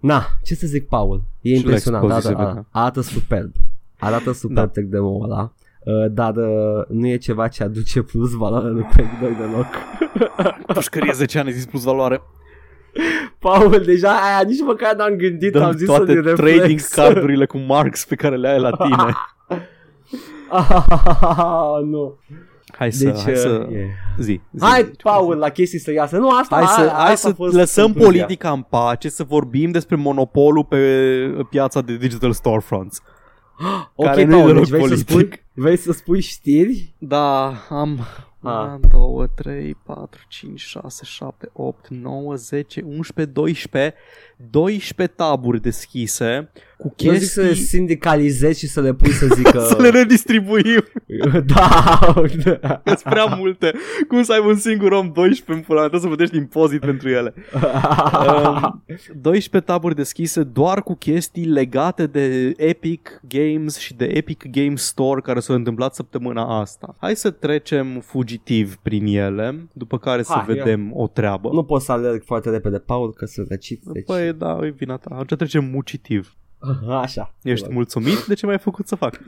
Na, ce să zic, Paul? E Și la impresionant, expoziție arată, se arată, arată superb. Arată superb Da. tech demo ăla. Uh, dar uh, nu e ceva ce aduce plus valoare lui Quake 2 deloc. Pușcărie 10 ani zis plus valoare. Paul, deja aia nici măcar n-am gândit, am Dăm zis toate să trading cardurile cu marks pe care le ai la tine. nu. Hai să, Deci, hai să uh, e. zi, zi. Hai, zi, Paul, la chestii serioase. Nu, asta, Hai să, a, hai asta a să fost lăsăm concluzia. politica în pace, să vorbim despre monopolul pe piața de digital storefronts. Ok, care nu e Paul, deloc deci vrei să, politic. spui, vrei să spui știri? Da, am Ah. 1, 2, 3, 4, 5, 6, 7, 8, 9, 10, 11, 12 12 taburi deschise cu Eu zic să le chestii sindicalizezi și să le pui să zică... să le redistribuim da, Că prea multe Cum să ai un singur om 12 în pula mea, Trebuie să plătești impozit pentru ele um, 12 taburi deschise doar cu chestii legate de Epic Games și de Epic Games Store care s-au întâmplat săptămâna asta. Hai să trecem fugitiv prin ele, după care să Hai, vedem o treabă. nu pot să alerg foarte repede, Paul, că sunt răcit. Deci... Păi da, e vina ta. Atunci trecem mucitiv. Așa. Ești mulțumit de ce mi-ai făcut să fac?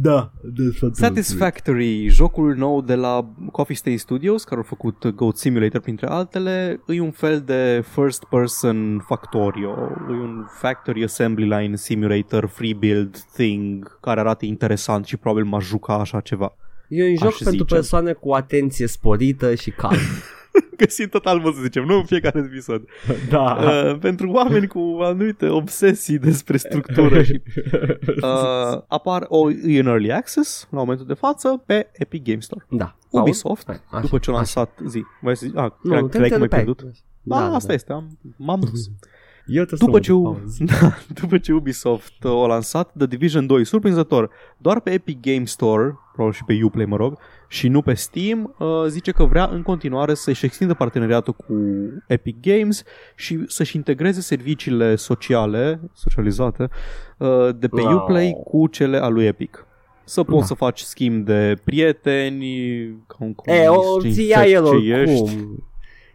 Da, de Satisfactory, jocul nou de la Coffee Stay Studios, care au făcut Goat Simulator printre altele, e un fel de first person Factorio, e un factory assembly line simulator free build thing care arată interesant și probabil m-aș juca așa ceva. E un joc Aș pentru zice. persoane cu atenție sporită și calm. Găsit total, mă să zicem, nu în fiecare episod. da. Uh, pentru oameni cu anumite obsesii despre structură și uh, apar o, e în early access la momentul de față pe Epic Game Store. da. Ubisoft, Hai, așa, după ce a așa. lansat zi, mai să zic, ah, Nu, cred, nu, cred că m-ai te pierdut. Da, Da, da, asta da. este, am, m-am dus. Eu te După sun, ce, Paul. da, după ce Ubisoft a lansat The Division 2, surprinzător, doar pe Epic Game Store, probabil și pe Uplay, mă rog, și nu pe Steam, uh, zice că vrea în continuare să-și extindă parteneriatul cu Epic Games și să-și integreze serviciile sociale, socializate, uh, de pe Wow. Uplay cu cele a lui Epic. Să poți Da. să faci schimb de prieteni, ca un E, o comunist, ți ia infect el ce ești. oricum.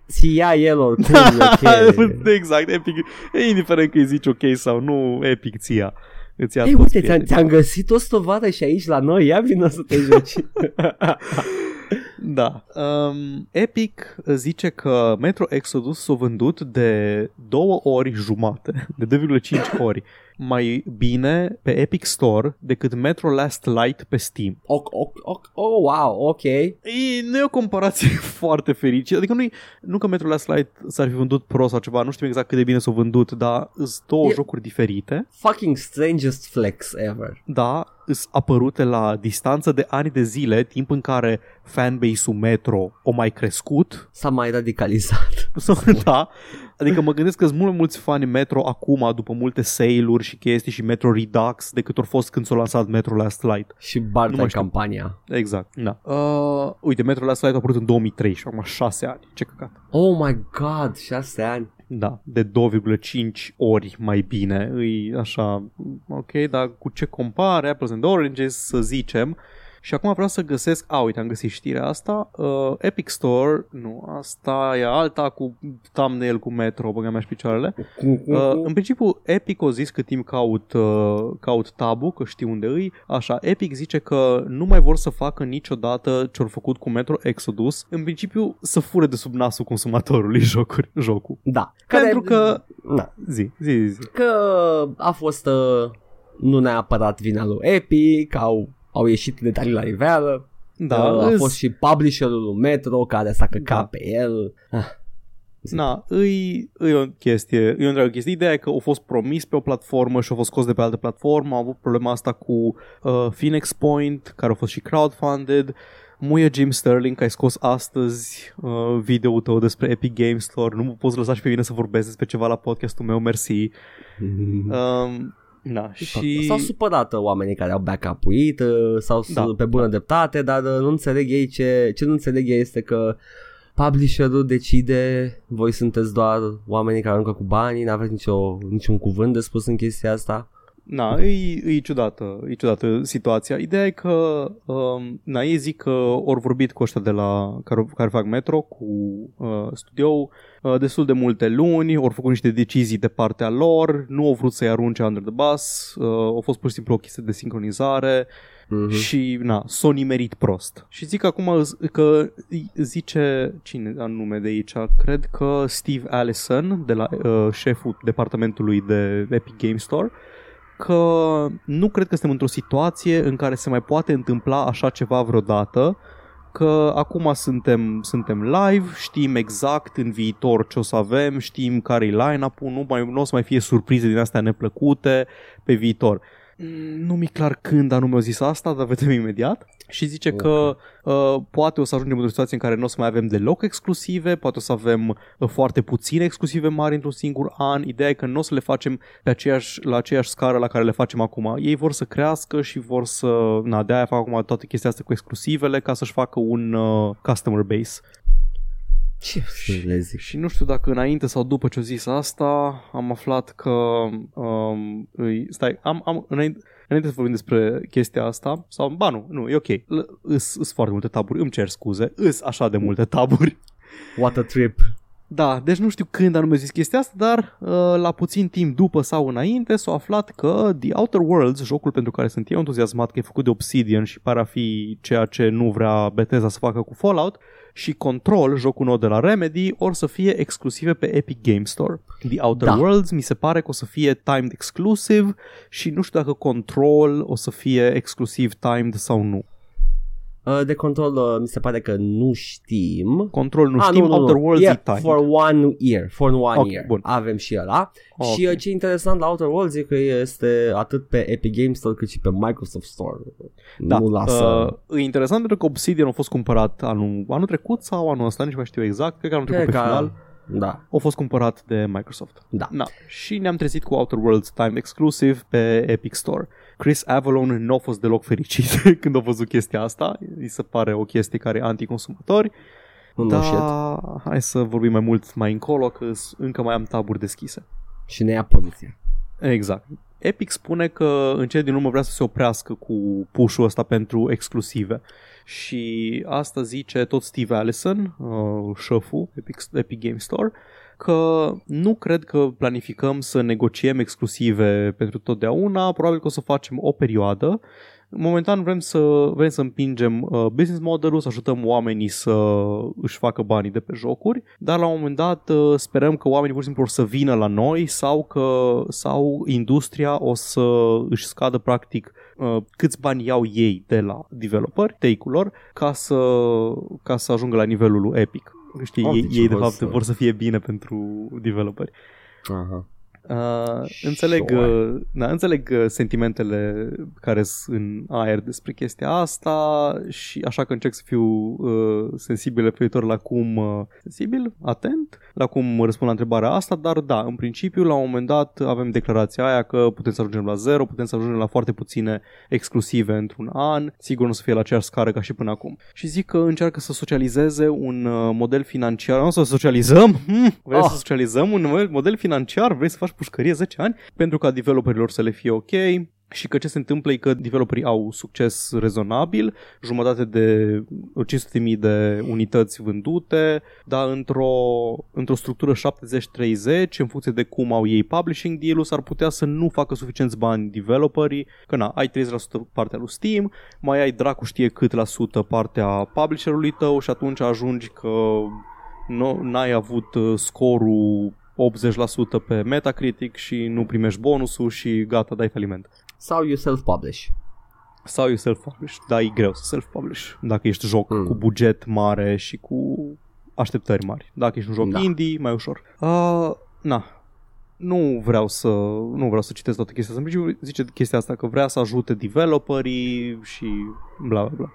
Ți ia el oricum, e ok. exact, Epic, e indiferent că îi zici ok sau nu, Epic ți ia. Îți ia Ei, toți uite, ți-am, prietenii. ți-am găsit o stovadă și aici la noi, ia vină să te joci. Da. Um, Epic zice că Metro Exodus s-a vândut de două ori jumate, de 2,5 ori mai bine pe Epic Store decât Metro Last Light pe Steam. ok, ok, ok, oh, wow, ok. E, nu e o comparație foarte fericită, adică nu nu că Metro Last Light s-ar fi vândut pro sau ceva, nu știu exact cât de bine s-au vândut, dar sunt două E- jocuri diferite, Fucking strangest flex ever. da, sunt apărute la distanță de ani de zile, timp în care fanbase-ul Metro o mai crescut, S-a mai radicalizat. Sau, da, adică mă gândesc că sunt mult mai mulți fani Metro acum, după multe sale-uri și chestii și Metro Redux, decât au fost când s-a lansat Metro Last Light. Și Nu Barta mai în știu. campania. Exact, da. Uh, uite, Metro Last Light a apărut în 2003 și acum 6 ani. Ce căcat. Oh my god, șase ani. Da, de 2,5 ori mai bine. Îi așa, ok, dar cu ce compare Apples and Oranges, să zicem. Și acum vreau să găsesc, a, uite, am găsit știrea asta, uh, Epic Store, nu, asta e alta cu thumbnail cu Metro, băga mea și picioarele. Uh, în principiu, Epic o zis cât timp caut, uh, caut tabu, că știu unde îi. Așa, Epic zice că nu mai vor să facă niciodată ce au făcut cu Metro Exodus. În principiu, să fure de sub nasul consumatorului jocuri, jocul. Da. Pentru că... Da. Zi, zi, zi. Că a fost uh, nu neapărat vina lui Epic, au, au ieșit detalii la iveală. Da, uh, a îs- fost și publisherul lui Metro care s-a căcat Da. pe el. Ah, Na, îi, îi o chestie, e o întreagă chestie. Ideea e că a fost promis pe o platformă și a fost scos de pe altă platformă. A avut problema asta cu uh, Phoenix Point, care a fost și crowdfunded. Muie Jim Sterling, că ai scos astăzi uh, video-ul tău despre Epic Games Store. Nu mă poți lăsa și pe mine să vorbesc despre ceva la podcastul meu, mersi. Um, na, și... S-au supărat uh, oamenii care au backup-uit uh, sau Da, da, pe bună da. da. dreptate, dar uh, nu înțeleg ei ce, ce nu înțeleg ei este că publisherul decide, voi sunteți doar oamenii care aruncă cu banii, n-aveți nicio, niciun cuvânt de spus în chestia asta. Na, e, e, ciudată, e ciudată situația. Ideea e că, um, na, ei zic că ori vorbit cu ăștia de la, care, care fac Metro, cu uh, studio uh, destul de multe luni, ori făcut niște decizii de partea lor, nu au vrut să-i arunce under the bus, uh, au fost pur și simplu o chestie de sincronizare Mm-hmm. și, na, s-o nimerit prost. Și zic acum z- că zice, cine anume de aici, cred că Steve Allison, de la uh, șeful departamentului de Epic Game Store, că nu cred că suntem într-o situație în care se mai poate întâmpla așa ceva vreodată, că acum suntem, suntem live, știm exact în viitor ce o să avem, știm care e line-up-ul, nu, mai, nu o să mai fie surprize din astea neplăcute pe viitor. Mm, Nu mi-e clar când anume au zis asta, dar vedem imediat. Și zice Ok. că uh, poate o să ajungem într-o situație în care nu o să mai avem deloc exclusive, poate o să avem uh, foarte puține exclusive mari într-un singur an. Ideea e că nu o să le facem pe aceeași, la aceeași scară la care le facem acum. Ei vor să crească și vor să... Na, de-aia fac acum toate chestia asta cu exclusivele ca să-și facă un uh, customer base. Ce să le zic? Și nu știu dacă înainte sau după ce au zis asta, am aflat că... Um, îi, stai, am, am, înainte, înainte să vorbim despre chestia asta, sau, ba nu, nu, e ok, L- îs, îs foarte multe taburi, îmi cer scuze, îs așa de multe taburi. What a trip. Da, deci nu știu când anume zis chestia asta, dar uh, la puțin timp după sau înainte s-a aflat că The Outer Worlds, jocul pentru care sunt eu entuziasmat că e făcut de Obsidian și pare a fi ceea ce nu vrea Bethesda să facă cu Fallout, și Control, jocul nou de la Remedy, or să fie exclusive pe Epic Game Store. The Outer Da. Worlds mi se pare că o să fie timed exclusive și nu știu dacă Control o să fie exclusiv timed sau nu. Uh, de control uh, mi se pare că nu știm. Control nu Ah, știm, Outer Worlds yeah, e timed. For one year. For one Ok, year. bun. Avem și ăla. Ok. Și uh, ce e interesant la Outer Worlds e că este atât pe Epic Games Store cât și pe Microsoft Store. Da, Nu lasă... uh, e interesant pentru că Obsidian a fost cumpărat anul, anul trecut sau anul ăsta, nici nu mai știu exact, cred că anul trecut Cred pe că- final, Da. a fost cumpărat de Microsoft. Da. Na, și ne-am trezit cu Outer Worlds Time Exclusive pe Epic Store. Chris Avalon nu a fost deloc fericit când a văzut chestia asta, îi se pare o chestie care e anticonsumatori, Nu, no dar shit. hai să vorbim mai mult mai încolo, că s- încă mai am taburi deschise. Și ne ia poliția. Exact. Epic spune că în cele din urmă vrea să se oprească cu push-ul ăsta pentru exclusive. Și asta zice tot Steve Allison, uh, șeful Epic, Epic Game Store, că nu cred că planificăm să negociem exclusive pentru totdeauna, probabil că o să facem o perioadă Momentan vrem să, vrem să împingem uh, business modelul, să ajutăm oamenii să își facă banii de pe jocuri, dar la un moment dat uh, sperăm că oamenii pur și simplu o să vină la noi sau că sau industria o să își scadă practic uh, câți bani iau ei de la developeri, take-ul lor, ca să, ca să ajungă la nivelul lui Epic. Știi, ei, ei de fapt să... vor să fie bine pentru developeri. Aha. Uh, înțeleg, uh, da, înțeleg uh, sentimentele care sunt în aer despre chestia asta și așa că încerc să fiu uh, sensibil viitor la cum uh, sensibil, atent la cum răspund la întrebarea asta, dar da, în principiu la un moment dat avem declarația aia că putem să ajungem la zero, putem să ajungem la foarte puține exclusive într-un an, sigur nu să fie la aceeași scară ca și până acum. Și zic că încearcă să socializeze un uh, model financiar, nu să socializăm? Hm, vrei oh. să socializăm un model financiar? Vrei să faci pușcărie 10 ani pentru ca developerilor să le fie ok, și că ce se întâmplă e că developerii au succes rezonabil, jumătate de 500.000 de unități vândute, dar într-o, într-o structură 70-30, în funcție de cum au ei publishing deal s-ar putea să nu facă suficienți bani developerii, că na, ai 30% partea lui Steam, mai ai dracu știe cât la sută partea publisherului tău și atunci ajungi că nu, n-ai avut uh, scorul 80% pe Metacritic și nu primești bonusul și gata, dai faliment. Sau you self-publish. Sau you self-publish, da, e greu să self-publish dacă ești joc mm. cu buget mare și cu așteptări mari. Dacă ești un joc da. indie, mai ușor. Uh, na, nu vreau să nu vreau să citesc toată chestia asta. În zice chestia asta că vrea să ajute developerii și bla bla bla.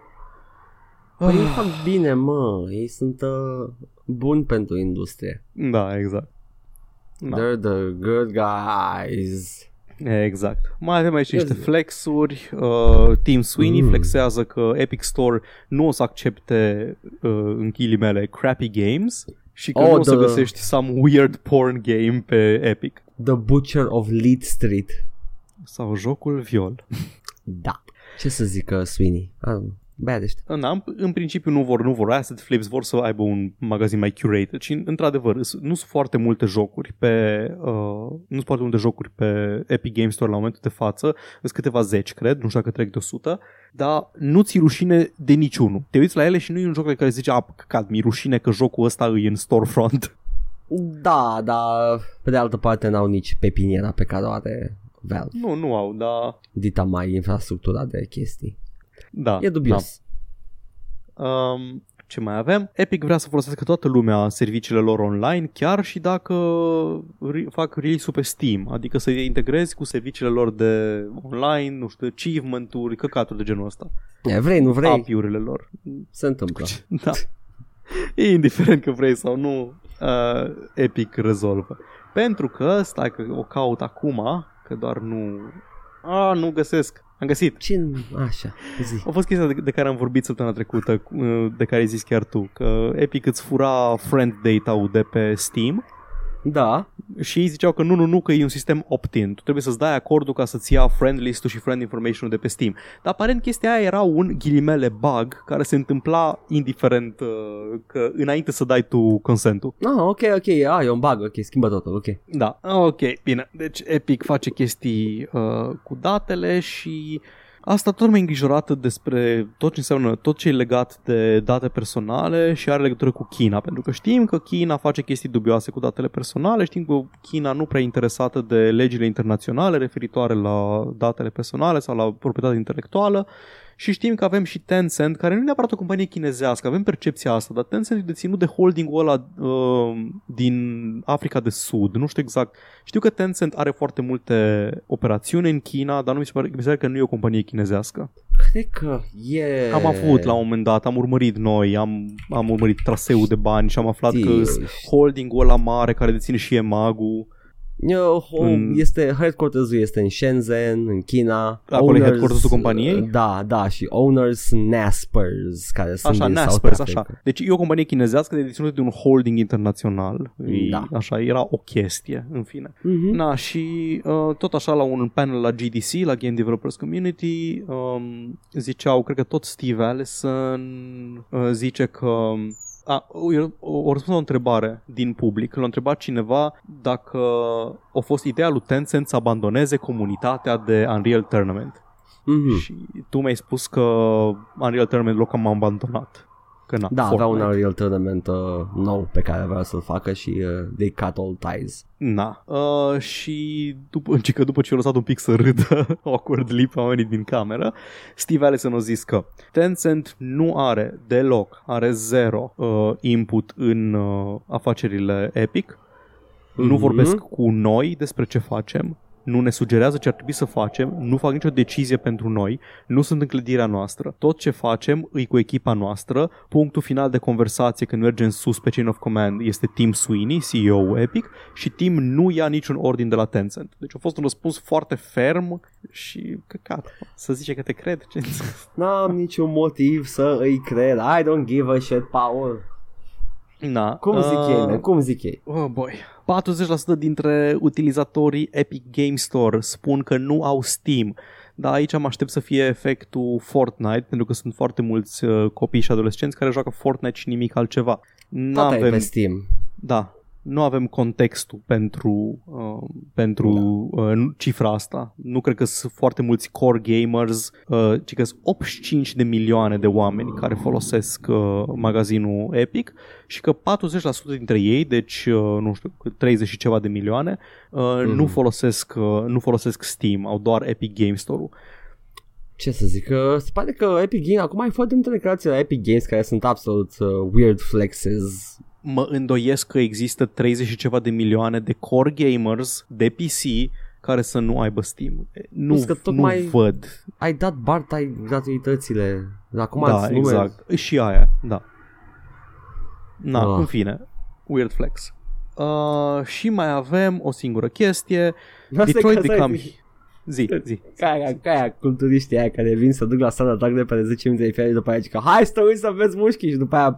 Păi ei fac bine, mă. Ei sunt uh, buni pentru industrie. Da, exact. Da. They're the good guys. Exact. Mai avem aici niște flexuri. Uh, Team Sweeney mm. flexează că Epic Store nu o să accepte uh, în ghilimele crappy games și că oh, nu o să the... găsești some weird porn game pe Epic. The Butcher of Lead Street. Sau jocul viol. Da. Ce să zică Sweeney? Ah, Bad în, în principiu nu vor, nu vor asset flips, vor să aibă un magazin mai curated și într-adevăr nu sunt foarte multe jocuri pe uh, nu sunt foarte multe jocuri pe Epic Games Store la momentul de față, sunt câteva zeci, cred, nu știu dacă trec de 100, dar nu ți rușine de niciunul. Te uiți la ele și nu e un joc de care zice, a, căcat, mi rușine că jocul ăsta e în storefront. Da, dar pe de altă parte n-au nici pepiniera pe care o are Valve. Nu, nu au, dar... Dita mai infrastructura de chestii. Da. E dubios. Da. Um, ce mai avem? Epic vrea să folosească toată lumea serviciile lor online, chiar și dacă fac release pe Steam, adică să integrezi cu serviciile lor de online, nu știu, achievement-uri, căcaturi de genul ăsta. E, vrei, nu vrei. API-urile lor. Se întâmplă. Da. E indiferent că vrei sau nu, uh, Epic rezolvă. Pentru că, stai că o caut acum, că doar nu... A, nu găsesc. Am găsit. Ce? Așa, zi. A fost chestia de, de care am vorbit săptămâna trecută, uh, de care ai zis chiar tu, că Epic îți fura friend data-ul de pe Steam da. Și ei ziceau că nu, nu, nu, că e un sistem opt-in. Tu trebuie să-ți dai acordul ca să-ți ia friend list-ul și friend information de pe Steam. Dar aparent chestia aia era un ghilimele bug care se întâmpla indiferent uh, că înainte să dai tu consentul. Ah, ok, ok, ah, e un bug, ok, schimbă totul, ok. Da, ok, bine. Deci Epic face chestii uh, cu datele și Asta tot mai îngrijorată despre tot ce înseamnă, tot ce e legat de date personale și are legătură cu China, pentru că știm că China face chestii dubioase cu datele personale, știm că China nu prea interesată de legile internaționale referitoare la datele personale sau la proprietate intelectuală și știm că avem și Tencent, care nu e neapărat o companie chinezească, avem percepția asta, dar Tencent e deținut de holding-ul ăla uh, din Africa de Sud, nu știu exact. Știu că Tencent are foarte multe operațiuni în China, dar nu mi se pare, mi se pare că nu e o companie chinezească. Cred că e... Am avut la un moment dat, am urmărit noi, am, am urmărit traseul de bani și am aflat Tii, că holding-ul ăla mare care deține și EMAG-ul Home în... este, headquarters este în Shenzhen, în China. Acolo owners, e headquarters companiei? Da, da, și owners Naspers, care sunt așa, din Naspers, South Africa. așa. Deci e o companie chinezească de deținută de un holding internațional. Da. E, așa, era o chestie, în fine. Uh-huh. Na, și uh, tot așa la un panel la GDC, la Game Developers Community, um, ziceau, cred că tot Steve Allison uh, zice că A, eu, o, o răspuns la o întrebare din public. L-a întrebat cineva dacă a fost ideea lui Tencent să abandoneze comunitatea de Unreal Tournament. Mhm. Și tu mi-ai spus că Unreal Tournament l-a cam abandonat. Că na, Da, avea un Fortnite. Unreal Tournament uh, nou pe care vrea să-l facă și uh, they cut all ties. Na. Uh, și după, ci că după ce a lăsat un pic să râdă awkwardly pe oamenii din cameră, Steve Allison a zis că Tencent nu are deloc, are zero uh, input în uh, afacerile Epic, nu Mhm. vorbesc cu noi despre ce facem, nu ne sugerează ce ar trebui să facem, nu fac nicio decizie pentru noi, nu sunt în clădirea noastră. Tot ce facem îi cu echipa noastră. Punctul final de conversație când mergem sus pe Chain of Command este Tim Sweeney, CEO Epic, și Tim nu ia niciun ordin de la Tencent. Deci a fost un răspuns foarte ferm și căcat. Să zice că te cred. Ce... N-am niciun motiv să îi cred. I don't give a shit, Paul. Na, Cum zic uh, ei, man? Cum zic ei? Oh boy. 40% dintre utilizatorii Epic Game Store spun că nu au Steam. Dar aici mă aștept să fie efectul Fortnite, pentru că sunt foarte mulți uh, copii și adolescenți care joacă Fortnite și nimic altceva. Toate e N-avem, pe Steam. da, nu avem contextul pentru, uh, pentru da. uh, cifra asta. Nu cred că sunt foarte mulți core gamers, uh, ci că sunt 85 de milioane de oameni care folosesc uh, magazinul Epic și că 40% dintre ei, deci uh, nu știu, 30 și ceva de milioane, uh, Mhm. nu, folosesc, uh, nu folosesc Steam, au doar Epic Game Store-ul. Ce să zic, că se pare că Epic Games, acum ai foarte multe declarații la Epic Games care sunt absolut uh, weird flexes. Mă îndoiesc că există 30 și ceva de milioane de core gamers de PC care să nu aibă Steam. Nu, Plus că tocmai- nu văd. Ai dat Bartai gratuitățile. Acum da, îți numeri- exact. Și aia, da. Na, Ah. în fine. Weird flex. Uh, și mai avem o singură chestie. Asta e Detroit ca să Become... ai- Zi, zi. Ca aia, ca aia culturiștii aia care vin să duc la sala drag de pe 10 minute de fiare și după aia zic că hai să uiți să vezi mușchi și după aia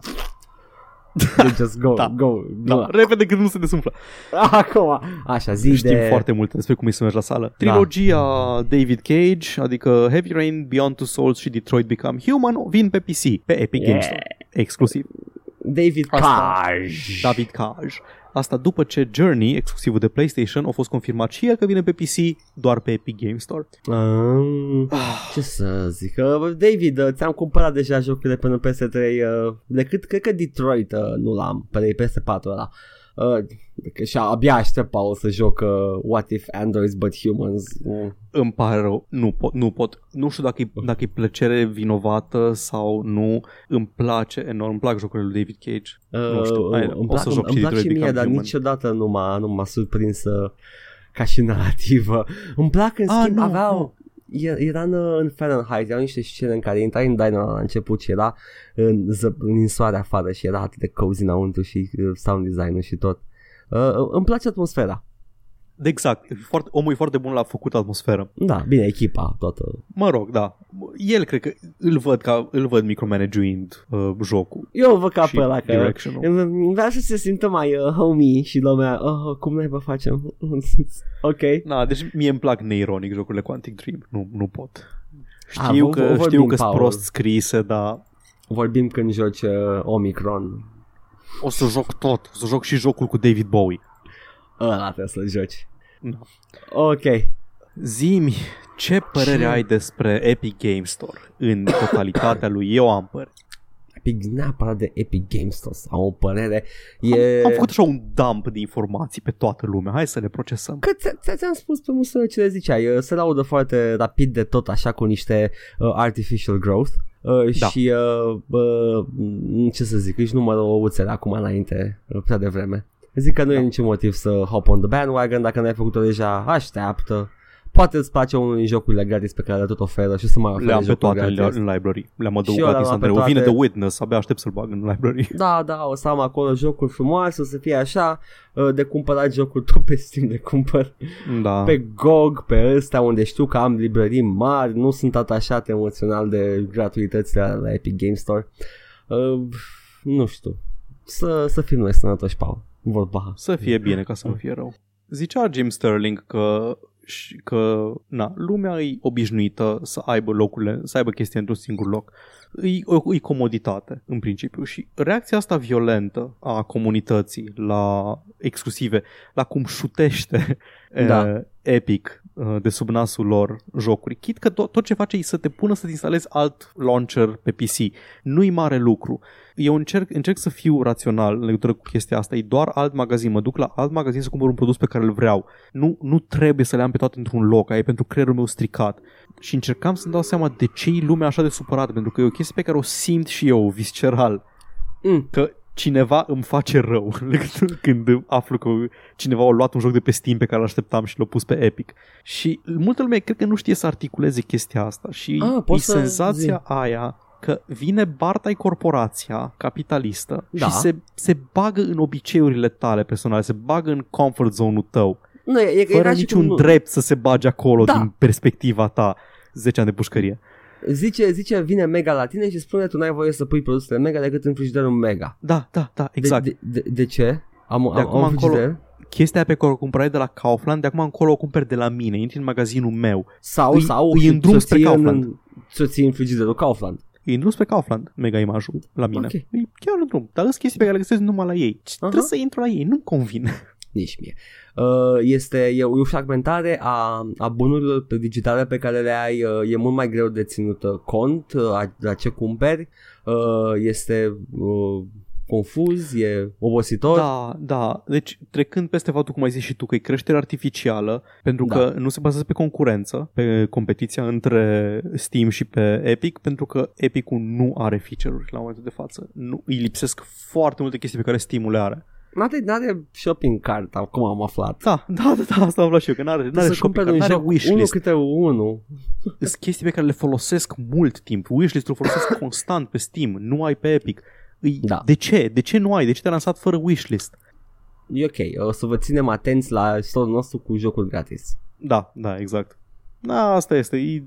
They just go, Da. go, Da, go. repede când nu se desumflă. Acum, așa, zi Știm de... foarte multe despre cum e să mergi la sală. Trilogia David Cage, adică Heavy Rain, Beyond Two Souls și Detroit Become Human vin pe PC, pe Epic Yeah. Games Store. Exclusiv. David Asta. Cage. David Cage. Asta după ce Journey, exclusivul de PlayStation, a fost confirmat și el că vine pe PC doar pe Epic Game Store. Um, ce să zic, uh, David, uh, ți-am cumpărat deja jocurile până PS3 uh, decât, cred că Detroit uh, nu l-am, pe PS4 ăla. Uh, că și abia aștept, Paul, să joc uh, What If Androids But Humans. Uh, Îmi pare rău, nu pot, nu pot. Nu știu dacă e, dacă e plăcere vinovată sau nu. Îmi place enorm, îmi plac jocurile lui David Cage. Nu știu, hai, îmi o plac, să joc îmi și plac și Detroit mie, Become dar Human. niciodată nu m-a, nu m-a surprins uh, ca și narrativă. Îmi plac în Ah, schimb, nu, aveau... e- Era în, în Fahrenheit, erau niște scene în care intrai în diner la început și era în, ză, în soare afară și era atât de cozy înăuntru și uh, sound design și tot. Uh, îmi place atmosfera. Exact, e foarte, omul e foarte bun la făcut atmosferă. Da, bine, echipa toată. Mă rog, da. El cred că îl văd ca îl văd micromanaguind uh, jocul. Eu văd ca Și pe ăla că directional. îmi vrea să se simtă mai uh, homie și lumea, oh, cum noi vă facem? ok. Na, deci mie îmi plac neironic jocurile Quantic Dream. Nu, nu pot. Ah, Știu vă- că, vă vorbim, știu că sunt Paul. prost scrise, dar Vorbim când joci uh, Omicron. o să joc tot. O să joc și jocul cu David Bowie. Ăla trebuie să joci. Da. Ok. Zimi, ce părere Ce? ai despre Epic Game Store în totalitatea lui? Eu am părere. Epic, neapărat de Epic Games Store am o părere. E... Am făcut așa un dump de informații pe toată lumea. Hai să le procesăm. Că ți- ți- ți-am spus pe măsură ce le ziceai, uh, se laudă foarte rapid de tot așa cu niște uh, artificial growth uh, Da. și uh, uh, m, ce să zic, își numără ouțele acum înainte, uh, prea devreme. Zic că nu Da. e niciun motiv să hop on the bandwagon dacă n-ai făcut-o deja, așteaptă. Poate îți place unul din jocurile gratis pe care le tot oferă și o să mai ofere Le-am pe jocuri toate în, gratis. în library. Le-am Și eu adăugat le-am instantaneu. pe Vine toate. The Witness, abia aștept să-l bag în library. Da, da, o să am acolo jocuri frumoase, o să fie așa, uh, de cumpărat jocuri tot pe Steam de cumpăr. Da. pe GOG, pe ăsta unde știu că am librării mari, nu sunt atașat emoțional de gratuitățile la, la Epic Game Store. Uh, nu știu. Să, să fim noi sănătoși, Paul. Vorba. Să fie bine ca să nu fie rău. Zicea Jim Sterling că și că na, lumea e obișnuită să aibă locurile, să aibă chestii într-un singur loc. E, e comoditate, în principiu. Și reacția asta violentă a comunității la exclusive, la cum șutește da. Epic de sub nasul lor jocuri. Chit că tot, tot ce face e să te pună să-ți instalezi alt launcher pe PC. Nu-i mare lucru. Eu încerc, încerc să fiu rațional în legătură cu chestia asta. E doar alt magazin. Mă duc la alt magazin să cumpăr un produs pe care îl vreau. Nu, nu trebuie să le am pe toate într-un loc. Aia e pentru creierul meu stricat. Și încercam să-mi dau seama de ce e lumea așa de supărată. Pentru că e o chestie pe care o simt și eu, visceral. Mm. Că cineva îmi face rău când aflu că cineva a luat un joc de pe Steam pe care l așteptam și l-a pus pe Epic. Și multă lume cred că nu știe să articuleze chestia asta și ah, e senzația zi. aia că vine Bartai corporația capitalistă da. și se, se bagă în obiceiurile tale personale, se bagă în comfort zone-ul tău. Nu, e, fără e niciun cum... drept să se bage acolo da. din perspectiva ta 10 ani de pușcărie. Zice, zice, vine Mega la tine și spune tu n-ai voie să pui produsele Mega decât în frigiderul Mega. Da, da, da, exact. De, de, de ce? Am, de am, acum am încolo, chestia pe care o cumpărai de la Kaufland, de acum încolo o cumperi de la mine, intri în magazinul meu. Sau, îi, sau îi în drum spre Kaufland. Să ții în frigiderul Kaufland. E în drum spre Kaufland, mega imajul la mine. Okay. E chiar în drum. Dar sunt chestii pe care le găsesc numai la ei. Uh-huh. Trebuie să intru la ei, nu-mi convine. Nici mie. Uh, este e o fragmentare a, a bunurilor digitale pe care le ai, uh, e mult mai greu de ținut cont uh, la ce cumperi, este confuz, e obositor. Da, da. Deci trecând peste faptul, cum ai zis și tu, că e creștere artificială, pentru da. că nu se bazează pe concurență, pe competiția între Steam și pe Epic, pentru că Epic-ul nu are feature-uri la momentul de față. Nu, îi lipsesc foarte multe chestii pe care Steam-ul le are. N-are, n-are shopping cart, acum am aflat. Da, da, da, da asta am aflat și eu, că n-are, n-are shopping cart, n-are wishlist. Unul câte unul. Sunt chestii pe care le folosesc mult timp. Wishlist-ul folosesc constant pe Steam, nu ai pe Epic. Da. De ce? De ce nu ai? De ce te-ai lansat fără wishlist? E ok, o să vă ținem atenți la store nostru cu jocuri gratis. Da, da, exact. Da, asta este. E...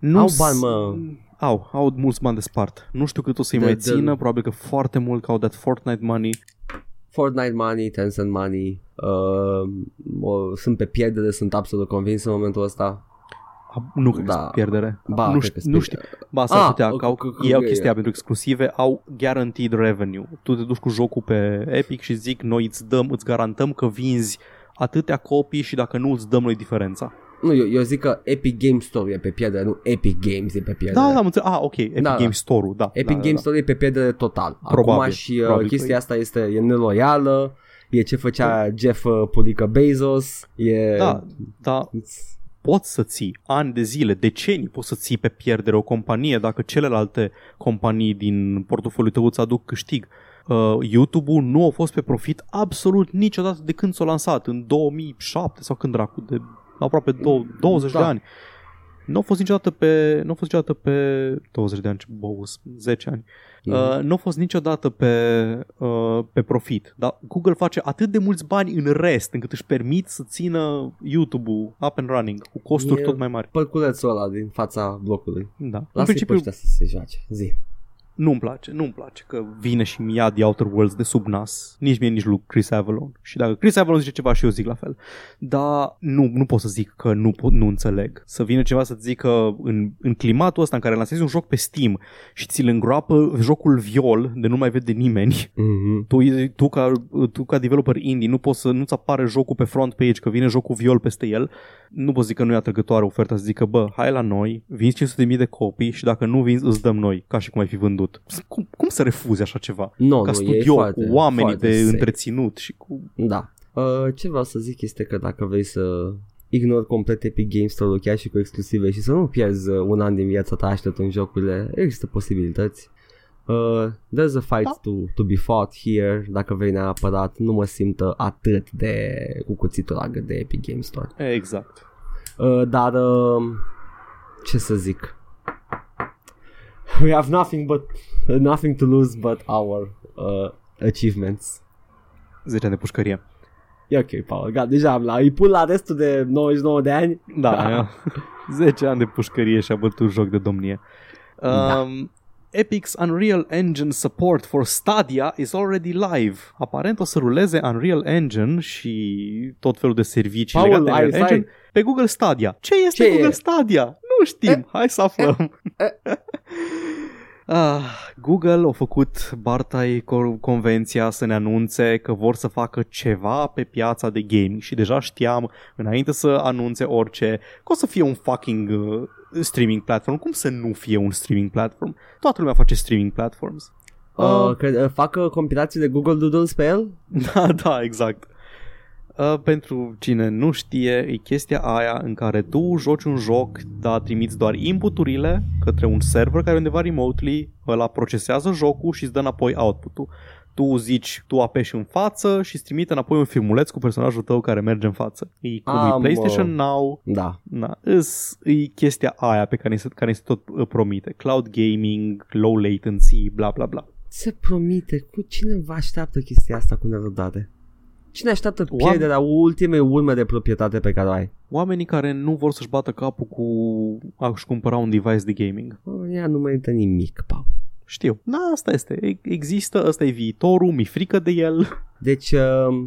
Nu au bani, mă. Au, au mulți bani de spart. Nu știu cât o să-i de, mai de... țină, probabil că foarte mult, că au dat Fortnite money. Fortnite money, Tencent money, uh, o, sunt pe pierdere, sunt absolut convins în momentul ăsta. Nu cred da. că pierdere. Ba, nu, știu, nu știu. Ba, s-ar ah, putea că au, ei au chestia pentru exclusive, au guaranteed revenue. Tu te duci cu jocul pe Epic și zic, noi îți dăm, îți garantăm că vinzi atâtea copii și dacă nu îți dăm noi diferența. Nu, eu, eu zic că Epic Game Store e pe pierdere, nu Epic Games e pe pierdere. Da, da, am înțeles. Ah, ok, Epic da, Game da. Store-ul, da. Epic da, Game da, Store e pe pierdere total. Probabil, Acum și uh, probabil chestia asta este e neloială, e ce făcea da. Jeff uh, Pulica Bezos, e... Da, da poți să ții ani de zile, decenii poți să ții pe pierdere o companie dacă celelalte companii din portofoliul tău îți aduc câștig. Uh, YouTube-ul nu a fost pe profit absolut niciodată de când s-a lansat, în 2007 sau când dracu, de aproape 20 da. de ani. Nu a fost niciodată pe, nu a fost niciodată pe 20 de ani, ce bogus, 10 ani. Mm. Uh, nu a fost niciodată pe, uh, pe profit. Dar Google face atât de mulți bani în rest încât își permit să țină YouTube-ul up and running cu costuri e tot mai mari. Pălculețul ăla din fața blocului. Da. Lasă-i în principiu, să se joace. Zi nu-mi place, nu-mi place că vine și mi ia The Outer Worlds de sub nas, nici mie, nici lui Chris Avalon. Și dacă Chris Avalon zice ceva și eu zic la fel. Dar nu, nu pot să zic că nu, pot, nu înțeleg. Să vină ceva să zică în, în climatul ăsta în care lansezi un joc pe Steam și ți-l îngroapă jocul viol de nu mai vede nimeni, mm-hmm. tu, tu, ca, tu ca developer indie nu poți să nu-ți apare jocul pe front page, că vine jocul viol peste el, nu poți zic că nu e atrăgătoare oferta să zică, bă, hai la noi, vinzi 500.000 de copii și dacă nu vinzi, îți dăm noi, ca și cum ai fi vândut făcut. Cum, cum să refuzi așa ceva? No, Ca nu, studio foarte, cu oamenii foarte de safe. întreținut și cu... Da. Uh, ce vreau să zic este că dacă vrei să ignori complet Epic Games Store chiar și cu exclusive și să nu pierzi uh, un an din viața ta așteptând jocurile, există posibilități. Uh, there's a fight da. to, to be fought here Dacă vrei neapărat Nu mă simt atât de Cu cuțitul largă de Epic Games Store Exact uh, Dar uh, Ce să zic we have nothing but nothing to lose but our uh, achievements. 10 ani de pușcărie. E ok, Paul, gata, deja am la, îi pun la restul de 99 de ani. Da, da. 10 ani de pușcărie și a bătut joc de domnie. Da. Um, da. Epic's Unreal Engine support for Stadia is already live. Aparent o să ruleze Unreal Engine și tot felul de servicii Paul, legate de Unreal ai, Engine Pe Google Stadia. Ce este Ce Google e? Stadia? Nu știm. Hai să aflăm. Ah, Google a făcut Bartai co- convenția să ne anunțe că vor să facă ceva pe piața de gaming și deja știam înainte să anunțe orice că o să fie un fucking uh, streaming platform. Cum să nu fie un streaming platform? Toată lumea face streaming platforms. Uh, că, uh, fac uh, compilații de Google Doodles pe el? Da, da, exact. Uh, pentru cine nu știe, e chestia aia în care tu joci un joc, dar trimiți doar inputurile către un server care undeva remotely, ăla procesează jocul și îți dă înapoi output-ul. Tu zici, tu apeși în față și îți trimite înapoi un filmuleț cu personajul tău care merge în față. E cum e Am, PlayStation uh, Now, Da. Na, îs, e chestia aia pe care ni se, care ni se tot uh, promite. Cloud gaming, low latency, bla bla bla. Se promite, cu cine vă așteaptă chestia asta cu nerăbdare? Cine așteaptă Oameni- pierderea ultimei urme de proprietate pe care o ai? Oamenii care nu vor să-și bată capul cu a-și cumpăra un device de gaming. Oh, ea nu merită nimic, Pau. Știu. Na, asta este. E- Există, ăsta e viitorul, mi frică de el. Deci, uh,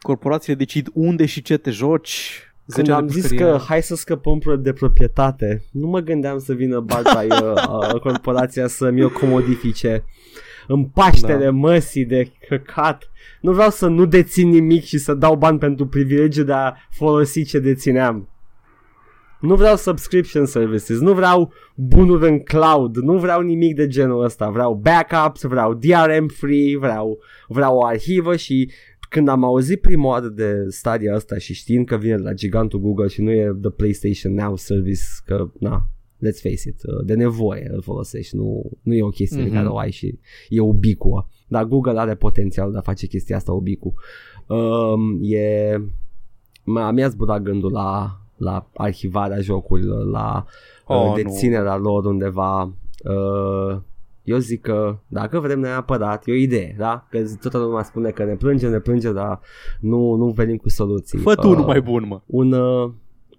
Corporațiile decid unde și ce te joci. când 10 am de zis pușcărie. că hai să scăpăm pro- de proprietate, nu mă gândeam să vină Bartai uh, uh, corporația să-mi o comodifice în paștele Da. măsii de căcat. Nu vreau să nu dețin nimic și să dau bani pentru privilegiul de a folosi ce dețineam. Nu vreau subscription services, nu vreau bunuri în cloud, nu vreau nimic de genul ăsta. Vreau backups, vreau DRM free, vreau, vreau o arhivă și când am auzit prima oară de stadia asta și știind că vine de la gigantul Google și nu e the PlayStation Now service, că na, let's face it, uh, de nevoie îl folosești, nu, nu e o chestie mm-hmm. pe Mhm. care o ai și e ubicuă. Dar Google are potențial de a face chestia asta ubicu. Um, e... M-a, mi-a zburat gândul la, la arhivarea jocurilor, la Oh, uh, nu. deținerea lor undeva. Uh, eu zic că dacă vrem neapărat, e o idee, da? Că toată lumea spune că ne plânge, ne plânge, dar nu, nu venim cu soluții. Fă tu Uh, unul mai bun, mă. un, uh,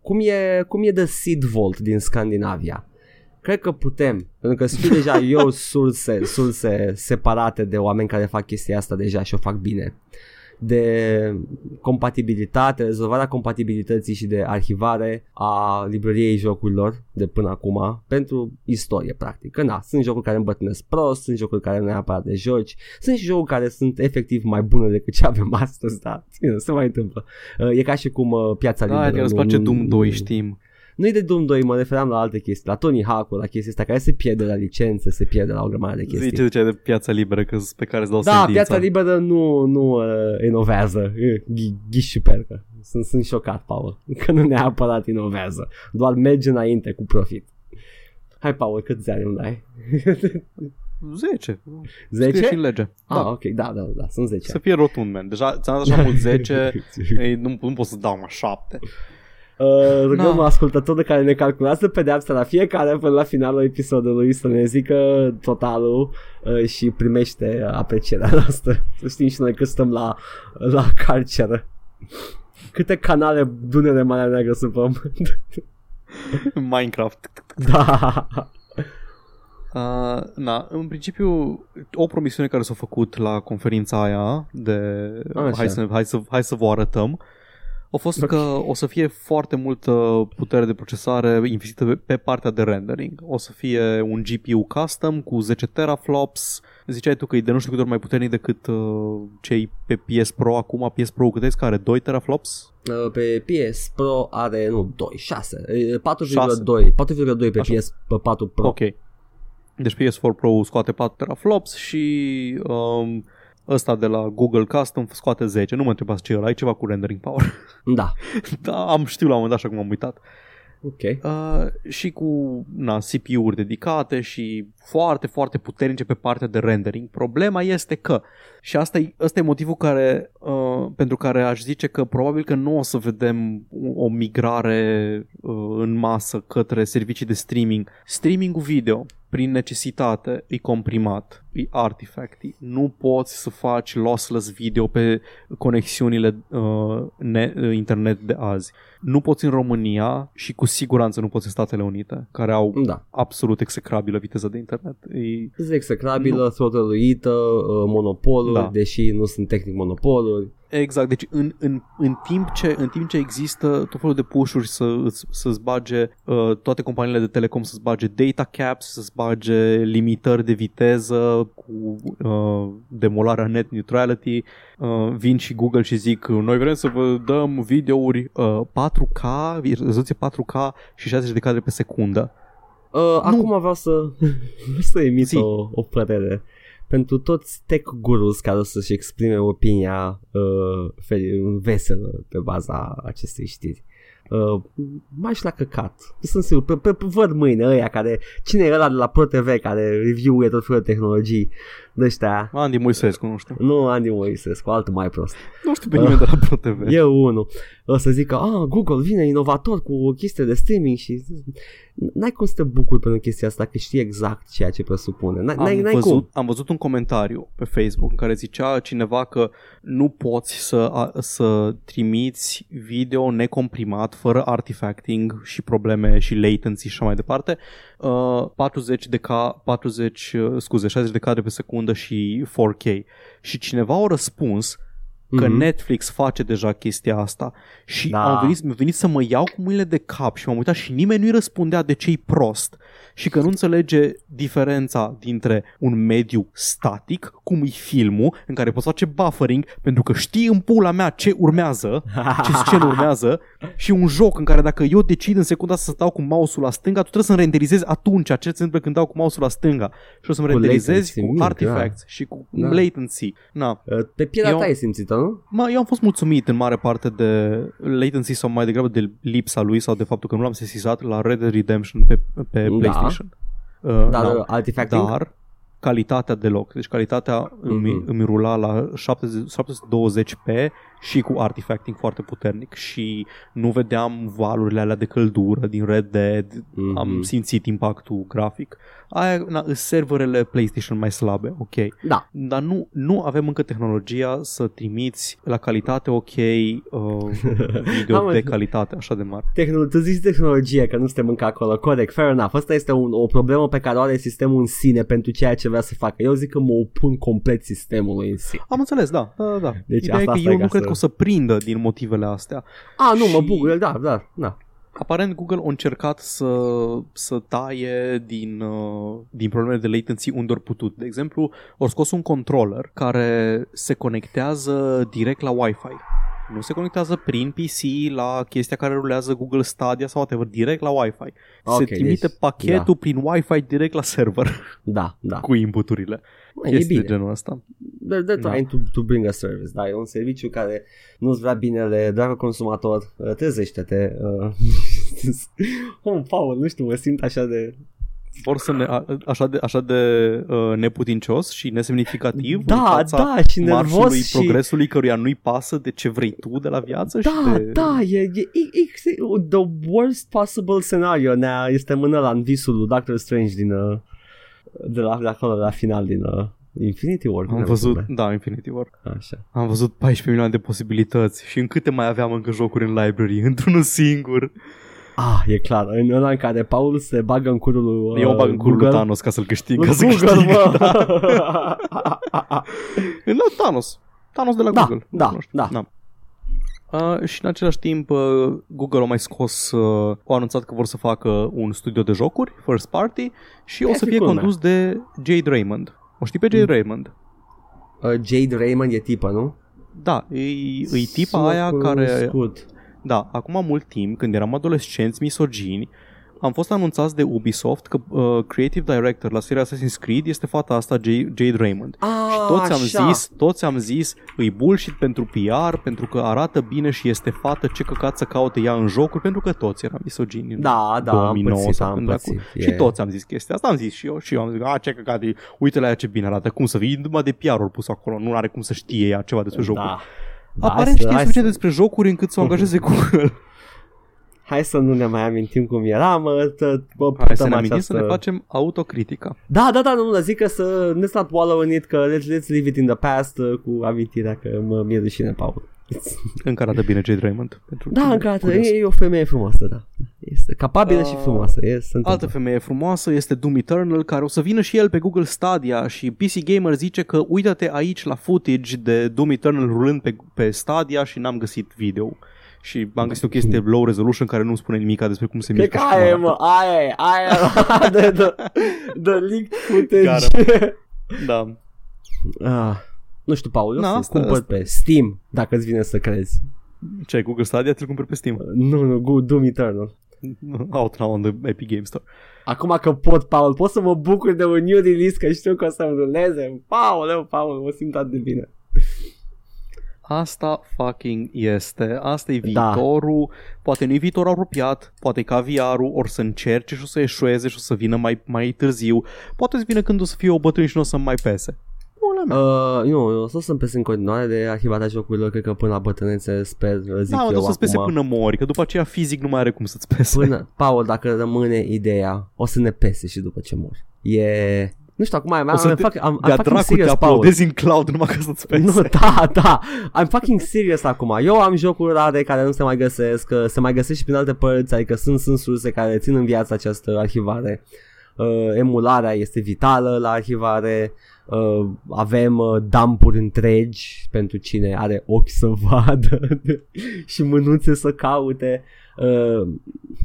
cum, e, cum e The Seed Vault din Scandinavia. Cred că putem, pentru că știu deja eu surse, surse separate de oameni care fac chestia asta deja și o fac bine. De compatibilitate, rezolvarea compatibilității și de arhivare a librăriei jocurilor de până acum pentru istorie, practic. Că na, sunt jocuri care îmbătrânesc prost, sunt jocuri care nu neapărat de joci, sunt și jocuri care sunt efectiv mai bune decât ce avem astăzi, da, se mai întâmplă. Uh, E ca și cum uh, piața Da, liberă. adică îți nu- place nu- Doom 2, nu- știm. Nu e de Doom 2, mă referam la alte chestii, la Tony Hawk, la chestii astea care se pierde la licență, se pierde la o grămadă de chestii. Zice ce de piața liberă că pe care îți dau da, sentința. piața liberă nu, nu uh, inovează, E, ghi, ghiși percă. Sunt, sunt șocat, Paul, că nu neapărat inovează, doar merge înainte cu profit. Hai, Paul, câți ani îmi dai? 10. Scrie 10? și în lege. Ah, Da. ok, da, da, da, sunt 10. Să fie rotund, man. Deja ți-am dat așa mult 10, ei, nu, nu pot să dau mai 7. Uh, rugăm Da. ascultătorul care ne calculează pedeapsa la fiecare până la finalul episodului să ne zică totalul uh, și primește aprecierea noastră. Să știm și noi că stăm la, la carceră. Câte canale Dunăre Marea Neagră sunt pe pământ? Minecraft. da. Uh, na, în principiu, o promisiune care s-a făcut la conferința aia de Așa. hai să, hai, să, hai să vă arătăm a fost că o să fie foarte multă putere de procesare investită pe- pe partea de rendering. O să fie un GPU custom cu 10 teraflops. Ziceai tu că e de nu știu câte ori mai puternic decât uh, cei pe PS Pro acum. PS Pro cât care are 2 teraflops? Uh, Pe PS Pro are, nu, 2, 6, uh, 4,2, 4,2 pe Așa. PS 4 Pro. Ok. Deci PS4 Pro scoate 4 teraflops și um, ăsta de la Google Custom scoate 10. Nu mă întrebați ce e ăla, e ceva cu rendering power. Da. da, am știu la un moment dat așa cum am uitat. Ok. Uh, și cu na, CPU-uri dedicate și foarte, foarte puternice pe partea de rendering. Problema este că, și asta e, asta e motivul care, uh, pentru care aș zice că probabil că nu o să vedem o o migrare uh, în masă către servicii de streaming. Streamingul video, prin necesitate, e comprimat, e artifacty. Nu poți să faci lossless video pe conexiunile uh, ne, uh, internet de azi. Nu poți în România și cu siguranță nu poți în Statele Unite, care au Da. absolut execrabilă viteză de internet. Internet. E... Zic execrabilă, throttle-uită, uh, monopoluri, Da. deși nu sunt tehnic monopoluri. Exact, deci în, în, în, timp ce, în timp ce există tot felul de push-uri să, îți- să-ți bage uh, toate companiile de telecom să-ți bage data caps, să-ți bage limitări de viteză cu uh, demolarea net neutrality, uh, vin și Google și zic noi vrem să vă dăm videouri uh, 4K, rezoluție 4K și 60 de cadre pe secundă. Uh, acum vreau să, vreau să emit Zi. o, o părere. Pentru toți tech gurus care o să-și exprime opinia uh, fe- veselă pe baza acestei știri. Uh, mai și la căcat. Sunt sigur, pe, pe, pe, văd mâine ăia care, cine e ăla de la ProTV care review-uie tot felul de tehnologii de ăștia. Andy Moisescu, nu știu. Nu Andy Moisescu, altul mai prost. Nu știu pe nimeni de la ProTV. E unul. O să zică, ah, Google vine inovator cu o chestie de streaming și n-ai cum să te bucuri pentru chestia asta că știi exact ceea ce presupune. N-ai, n-ai, am, n-ai văzut, cum. am văzut un comentariu pe Facebook în care zicea cineva că nu poți să, a, să trimiți video necomprimat, fără artifacting și probleme și latency și așa mai departe, uh, 40 de K, 40, uh, scuze, 60 de cadre pe secundă și 4K. Și cineva a răspuns că Mhm. Netflix face deja chestia asta și Da. am venit, mi-a venit să mă iau cu mâinile de cap și m-am uitat și nimeni nu-i răspundea de ce-i prost și că nu înțelege diferența dintre un mediu static, cum e filmul, în care poți face buffering pentru că știi în pula mea ce urmează, ce scenă urmează și un joc în care dacă eu decid în secunda asta să stau cu mouse-ul la stânga, tu trebuie să-mi renderizezi atunci ce se întâmplă când dau cu mouse-ul la stânga și o să-mi Cu renderizezi latency cu mic, artifacts și cu Da. latency. Na, Uh, Pe pielea Eu- ta ai simțit nu? Mă, eu am fost mulțumit în mare parte de latency sau mai degrabă de lipsa lui sau de faptul că nu l-am sesizat la Red Dead Redemption pe, pe Da. PlayStation. Uh, Dar da. uh, artifacting? Dar calitatea deloc. Deci calitatea îmi, Mhm. îmi rula la 70, 720p și cu artifacting foarte puternic și nu vedeam valurile alea de căldură din Red Dead. Mhm. Am simțit impactul grafic. Aia, na, îs serverele PlayStation mai slabe, ok. Da. Dar nu, nu avem încă tehnologia să trimiți la calitate ok uh, video Am de înțeles. calitate așa de mare. Tehnolo- tu zici tehnologie, că nu suntem încă acolo. Corect, fair enough. Asta este un, o problemă pe care o are sistemul în sine pentru ceea ce vrea să facă. Eu zic că mă opun complet sistemului în sine. Am înțeles, da. da, da, da. Deci Ideea asta- e că asta e eu ca nu cred să- că o să prindă din motivele astea. A, nu, mă Și- bucur, da, da, da. Aparent Google a încercat să, să taie din, uh, din problemele de latency unde ori putut. De exemplu, au scos un controller care se conectează direct la Wi-Fi. Nu se conectează prin PC la chestia care rulează Google Stadia sau whatever, direct la Wi-Fi. Ok, se trimite deci- pachetul prin Wi-Fi direct la server Da, da. cu inputurile. Mă, e Chestii de bine. genul ăsta. They're, they're Da. trying to, to bring a service, da, e un serviciu care nu-ți vrea binele, dragă consumator, uh, trezește-te. Uh, oh, Paul, nu știu, mă simt așa de... Vor să ne, a, așa de, așa de uh, neputincios și nesemnificativ în Da, fața da, și nervos marșului și... progresului căruia nu-i pasă de ce vrei tu de la viață și Da, de... da, e, e, e, e, the worst possible scenario ne este mână la în visul lui Doctor Strange din, uh, de la, de acolo, la final din uh, Infinity War. cum Am ne văzut, spune. da, Infinity War. Așa. Am văzut 14 milioane de posibilități și în câte mai aveam încă jocuri în library, într-unul singur. Ah, e clar, în ăla în care Paul se bagă în curul lui uh, Eu o bag în curul lui Google. Thanos ca să-l câștig. Lui Ca să Google, câștig, mă. da. În Thanos. Thanos de la Da, Google. da, Nu știu, da. Uh, și în același timp uh, Google a mai scos, uh, au anunțat că vor să facă un studio de jocuri, first party, și o E să fi fie culmea. condus de Jade Raymond. O știi pe Jade Mm. Raymond? Uh, Jade Raymond e tipă, nu? Da, e, e tipa Sună aia care cunoscut. Da, acum mult timp, când eram adolescenți misogini, am fost anunțați de Ubisoft că uh, Creative Director la seria Assassin's Creed este fata asta J- Jade Raymond. Ah, și toți am așa. zis, toți am zis, îi bullshit pentru PR, pentru că arată bine și este fată, ce căcat să caute ea în jocuri, pentru că toți eram misogini în Da, da, am 2009 pățit, sau am când de pățit. acum. Și E- toți am zis chestia asta, am zis și eu, și eu am zis, a, ce căcat, e, uite la ea ce bine arată, cum să fii, numai de PR ori pus acolo, nu are cum să știe ea ceva despre jocuri. Da. Da, Aparent hai să- știe hai suficient să- despre jocuri încât să o angajeze Google. Hai să nu ne mai amintim cum era, mă, tă, bă, Hai să purtăm ne amintim această... să ne facem autocritica. Da, da, da, nu, dar zic că să ne start wallow in it, că let's, let's leave it in the past uh, cu amintirea că mă mi-e rușine, Paul. Încă arată bine Jade Raymond. Pentru Da, cine încă arată, curios. e, e o femeie frumoasă, da. Este capabilă și Uh, frumoasă. E, se întâmplă. Altă femeie frumoasă este Doom Eternal care o să vină și el pe Google Stadia și PC Gamer zice că uită-te aici la footage de Doom Eternal rulând pe, pe Stadia și n-am găsit video. Și am găsit o chestie low resolution care nu spune nimic despre cum se Cred mișcă că și cum aia e, arată. mă, aia e, aia e, de, de, de leaked footage. Da. ah, nu știu, Paul, eu Na, să asta- cumpăr pe Steam, dacă îți vine să crezi. Ce ai Google Stadia? Te-l cumperi pe Steam. Nu, nu, Go- Doom Eternal. Out now on the Epic Game Store. Acum că pot, Paul, pot să mă bucur de un new release, că știu că o să-mi ruleze. Paul, Paul, mă simt atât de bine. Asta fucking este. Asta e Da. viitorul. Poate nu e viitor apropiat, poate ca VR-ul or să încerce și o să eșueze și o să vină mai, mai târziu. Poate să vină când o să fie o bătrân și nu o să mai pese. Pula mea. Uh, nu, eu o să sunt pe în continuare de arhivarea jocurilor, cred că până la bătrânețe, sper, zic da, mă, eu o să-ți pese acum. până mori, că după aceea fizic nu mai are cum să-ți pese. Până, Paul, dacă rămâne ideea, o să ne pese și după ce mor. E... Nu știu, acum am, o să am, te, fac, am, am de-a fucking dracu te serious, Paul. uploadezi în cloud numai ca să-ți pese. Nu, da, da. I'm fucking serious acum. Eu am jocuri rare care nu se mai găsesc, că se mai găsesc și prin alte părți, adică sunt, sunt surse care țin în viață această arhivare. Uh, emularea este vitală la arhivare. Uh, avem uh, dumpuri întregi pentru cine are ochi să vadă și mânuțe să caute. Uh,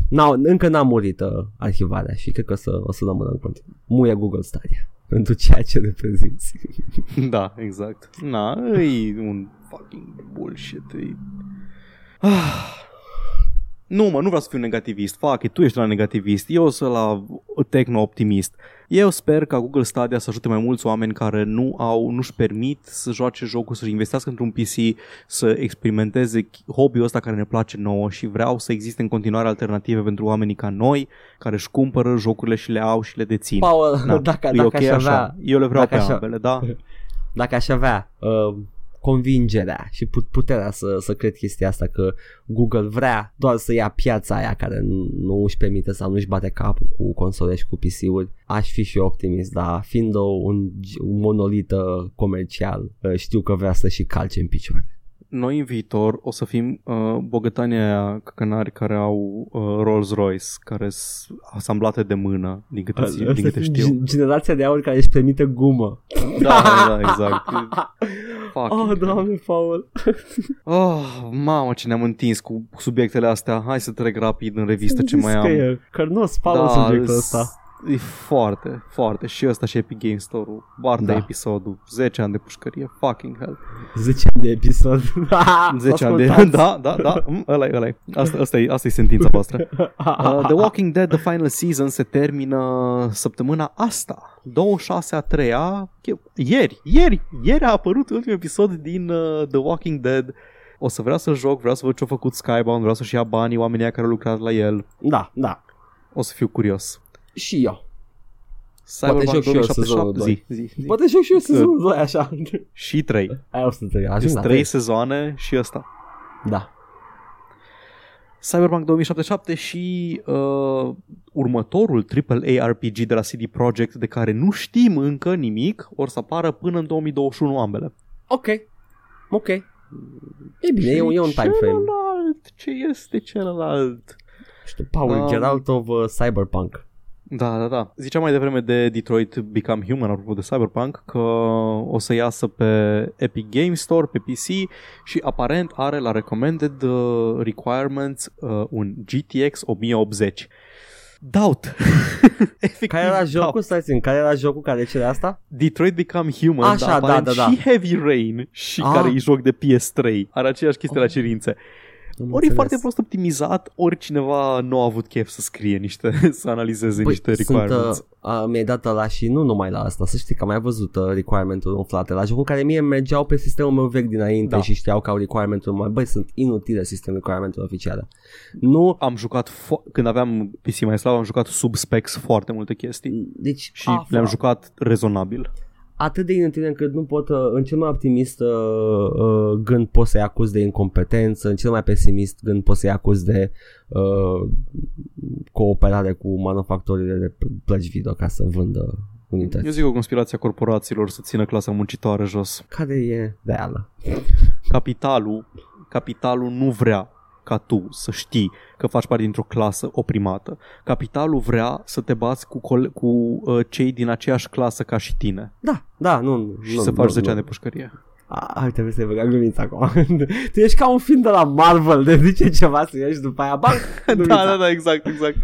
n-au, încă n-a murit uh, arhivarea și cred că o să, o să rămână în continuare. Muie Google Stadia pentru ceea ce reprezinți. Da, exact. Na, e un fucking bullshit. E... Ah. Nu, mă, nu vreau să fiu negativist. Fuck it, tu ești la negativist. Eu sunt la techno-optimist. Eu sper ca Google Stadia să ajute mai mulți oameni care nu au, nu-și permit să joace jocul, să-și investească într-un PC, să experimenteze hobby-ul ăsta care ne place nouă și vreau să existe în continuare alternative pentru oamenii ca noi, care își cumpără jocurile și le au și le dețin. Paul, Na, dacă, e dacă ok aș avea, așa. Eu le vreau dacă pe așa- ambele, da? dacă aș avea uh, convingerea și put- puterea să, să cred chestia asta că Google vrea doar să ia piața aia care nu, nu își permite sau nu își bate capul cu console și cu PC-uri, aș fi și eu optimist, dar fiind o, un, un monolit uh, comercial, uh, știu că vrea să și calce în picioare. Noi în viitor o să fim uh, bogătanii aia căcănari care au uh, Rolls-Royce, care sunt asamblate de mână, din câte, zi- din câte știu. Gen- Generația de aur care își permite gumă. Da, da, exact. Fucking Oh, doamne, Paul. Oh, mamă, ce ne-am întins cu subiectele astea. Hai să trec rapid în revistă ce mai Că am. e cărnos, Paul, subiectul ăsta. E foarte, foarte. Și ăsta și Epic Game Store-ul. Barda Da. episodul. 10 ani de pușcărie. Fucking hell. 10 ani de episod. 10 ani de... Ascultați. Da, da, da. Mm, Ăla e, ăla e. Asta, asta, e, asta e sentința voastră. Uh, The Walking Dead, The Final Season, se termină săptămâna asta. 26 a 3 Ieri, ieri, ieri a apărut ultimul episod din uh, The Walking Dead. O să vreau să joc, vreau să văd ce-a făcut Skybound, vreau să-și ia banii oamenii aia care au lucrat la el. Da, da. O să fiu curios. Și eu. Cyberpunk joc și eu 2077, sezonul doi. zi, zi, zi. Poate joc și eu sezonul 2 așa. Și 3. Aia o să te ajung Sunt la 3 trei. sezoane și ăsta. Da. Cyberpunk 2077 și uh, următorul AAA RPG de la CD Projekt de care nu știm încă nimic, or să apară până în 2021 ambele. Ok. Ok. E bine, e, un- e un Și time frame. Celălalt, ce este celălalt? Știu, Paul, Um, get out of uh, Cyberpunk. Da, da, da. Ziceam mai devreme de Detroit Become Human, apropo de Cyberpunk, că o să iasă pe Epic Game Store, pe PC și aparent are la recommended uh, requirements uh, un GTX 1080. Doubt. Efectiv, Care era doubt. jocul? Stai țin, care era jocul care cere asta? Detroit Become Human, Așa, dar da, aparent da, da. și Heavy Rain și Ah. care e joc de PS3. Are aceeași chestie la cerințe. Am Ori e înțeles. foarte prost optimizat, ori cineva nu a avut chef să scrie niște, să analizeze niște Păi, sunt, requirements. uh, uh, mi-ai dat la și nu numai la asta, să știi că am mai văzut uh, requirement-uri umflate la jocul care mie mergeau pe sistemul meu vechi dinainte Da. și știau că au requirement-uri mai, băi, sunt inutile sistemul requirement-uri oficiale. Nu, am jucat, fo- când aveam PC mai slab, am jucat sub specs foarte multe chestii deci și află, le-am jucat rezonabil. Atât de inutile încât nu pot, uh, în cel mai optimist uh, uh, gând pot să-i acuz de incompetență, în cel mai pesimist gând pot să-i acuz de uh, cooperare cu manufactorile de plăci video ca să vândă unități. Eu zic o conspirație a corporațiilor să țină clasa muncitoare jos. Care e reală? Capitalul capitalul nu vrea ca tu să știi că faci parte dintr-o clasă oprimată. Capitalul vrea să te bați cu, cole- cu uh, cei din aceeași clasă ca și tine Da, da, nu. și nu, să faci nu, 10 nu. ani de pușcărie. A, hai, trebuie să-i băgăm glumița acum. tu ești ca un film de la Marvel, de zice ceva să ieși după aia, bang, da, da, da, exact, exact.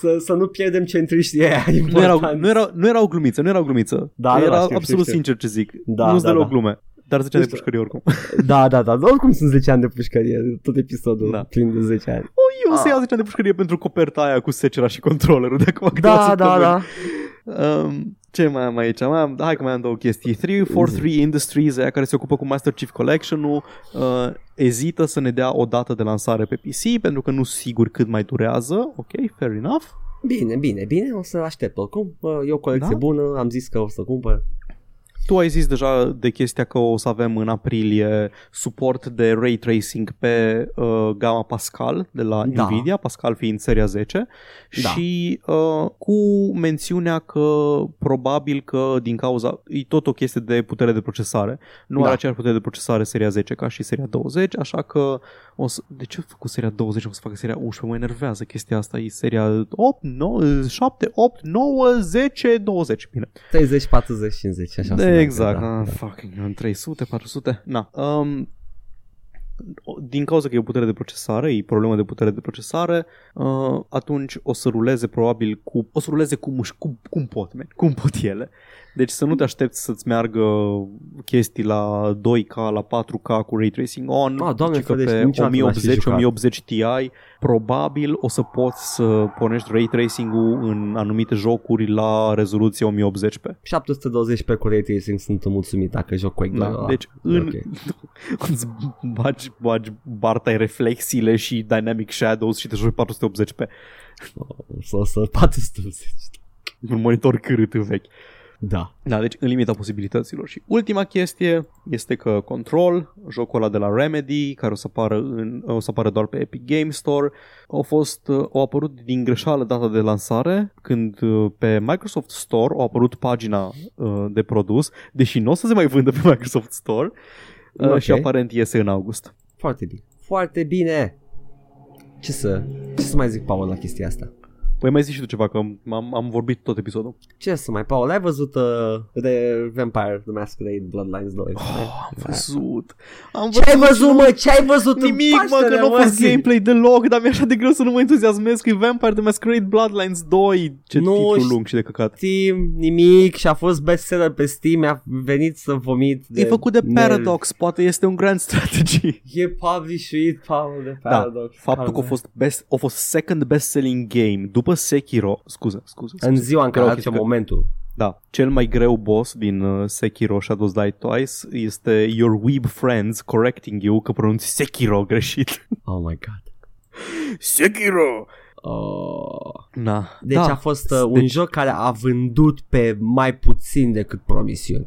Să, să nu pierdem centriștii aia Nu erau, importanți. nu, erau, nu erau glumițe, nu erau glumiță. Da, da, Era da, știu, absolut știu, știu. sincer ce zic. Da, Nu-ți da, deloc da. glume. Dar 10 ani de Nu știu. pușcărie oricum. Da, da, da, oricum sunt 10 ani de pușcărie, tot episodul Da. da. plin de 10 ani. O, eu o să Ah. iau 10 ani de pușcărie pentru coperta aia cu secera și controllerul de acum câteva Da, da, săptămâni. da. Um, ce mai am aici? Mai am, hai că mai am două chestii. 343 Industries, aia care se ocupă cu Master Chief Collection-ul, uh, ezită să ne dea o dată de lansare pe PC pentru că nu sigur cât mai durează. Ok, fair enough. Bine, bine, bine, o să aștept oricum. Bă, E o colecție Da? bună, am zis că o să cumpăr. Tu ai zis deja de chestia că o să avem în aprilie suport de ray tracing pe uh, gama Pascal de la Da. Nvidia, Pascal fiind seria 10 Da. și uh, cu mențiunea că probabil că din cauza e tot o chestie de putere de procesare. Nu Da. are aceeași putere de procesare seria 10 ca și seria 20, așa că o să, de ce a făcut seria 20 o să facă seria 11? Mă enervează chestia asta, e seria 8, 9, 7, 8, 9, 10, 20. Bine. 30, 40, 50, așa. De se exact, merge, da, da. fucking 300, 400, na. Um, din cauza că e o putere de procesare, e problemă de putere de procesare, uh, atunci o să ruleze probabil cu, o să ruleze cum, își- cum, cum pot, man, cum pot ele. Deci să nu te aștepți să-ți meargă chestii la 2K, la 4K cu ray tracing on, Ah, Doamne ci că ferește, pe niciodată n-aș fi 1080, jucat. 1080 Ti probabil o să poți să pornești ray tracing-ul în anumite jocuri la rezoluție 1080p. 720 pe cu Ray Tracing sunt mulțumit dacă joc Quake Da, 2 ăla. deci în, Ok. îți bagi, bagi barta reflexiile și Dynamic Shadows și te joci 480p O să, să 480. un monitor cârât vechi. Da. Da, deci în limita posibilităților. Și ultima chestie este că Control, jocul ăla de la Remedy, care o să apară, în, o să apară doar pe Epic Game Store, au fost, au apărut din greșeală data de lansare, când uh, pe Microsoft Store a apărut pagina uh, de produs, deși nu o să se mai vândă pe Microsoft Store, uh, Ok. și aparent iese în august. Foarte bine. Foarte bine. Ce să, ce să mai zic, Paul, la chestia asta? Păi mai zici și tu ceva, că am, am vorbit tot episodul. Ce să mai, Paul, ai văzut uh, de Vampire The Masquerade Bloodlines 2? Oh, am văzut. Am Ce ai văzut, mă? Ce ai văzut în Nimic, mă, Paștele, că nu a fost zi? gameplay deloc, dar mi-e așa de greu să nu mă entuziasmez că e Vampire the Masquerade Bloodlines 2. Ce Nu titlu știu. lung și de căcat. Steam, nimic și a fost bestseller pe Steam, mi-a venit să vomit de E făcut de nervi. Paradox, poate este un grand strategy. E published, Paul, de Da, Paradox. faptul că a fost, best, a fost second best-selling game după Sekiro, scuze, scuze, scuze. În ziua în care Era o aduce chestie că- momentul. Da, cel mai greu boss din uh, Sekiro Shadows Die Twice este your weeb friends correcting you că pronunți Sekiro greșit. Oh my god. Sekiro! Oh. Na, Deci da. a fost uh, un Deci- joc care a vândut pe mai puțin decât promisiuni.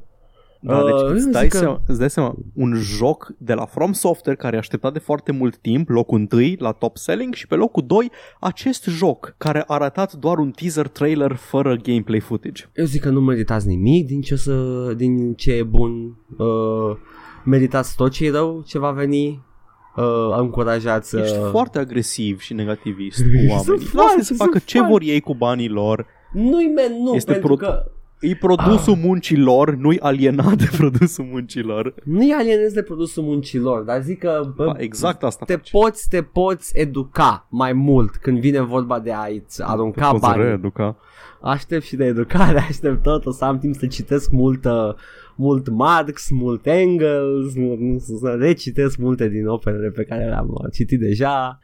Da, Uh, deci eu îți zic dai, că- seama, îți dai seama, un joc de la From Software care a așteptat de foarte mult timp, locul 1 la top selling și pe locul 2 acest joc care a arătat doar un teaser trailer fără gameplay footage. Eu zic că nu meritați nimic din ce, să, din ce e bun. Uh, meritați tot ce e rău ce va veni. Uh, încurajați... Uh, Ești foarte agresiv și negativist cu Sunt oamenii. foarte, Lasă să sunt facă ce foarte. vor ei cu banii lor. Nu-i men, nu, Este pentru pro- că E produsul Ah. muncii lor, nu-i alienat de produsul muncii lor. nu-i alienez de produsul muncilor, dar zic că bă, Ba, exact asta te faci. poți, te poți educa mai mult când vine vorba de a-ți arunca Poți bani. reeduca. Aștept și de educare, aștept tot, o să am timp să citesc multă, mult Marx, mult Engels, mult, să recitesc multe din operele pe care le-am uh, citit deja.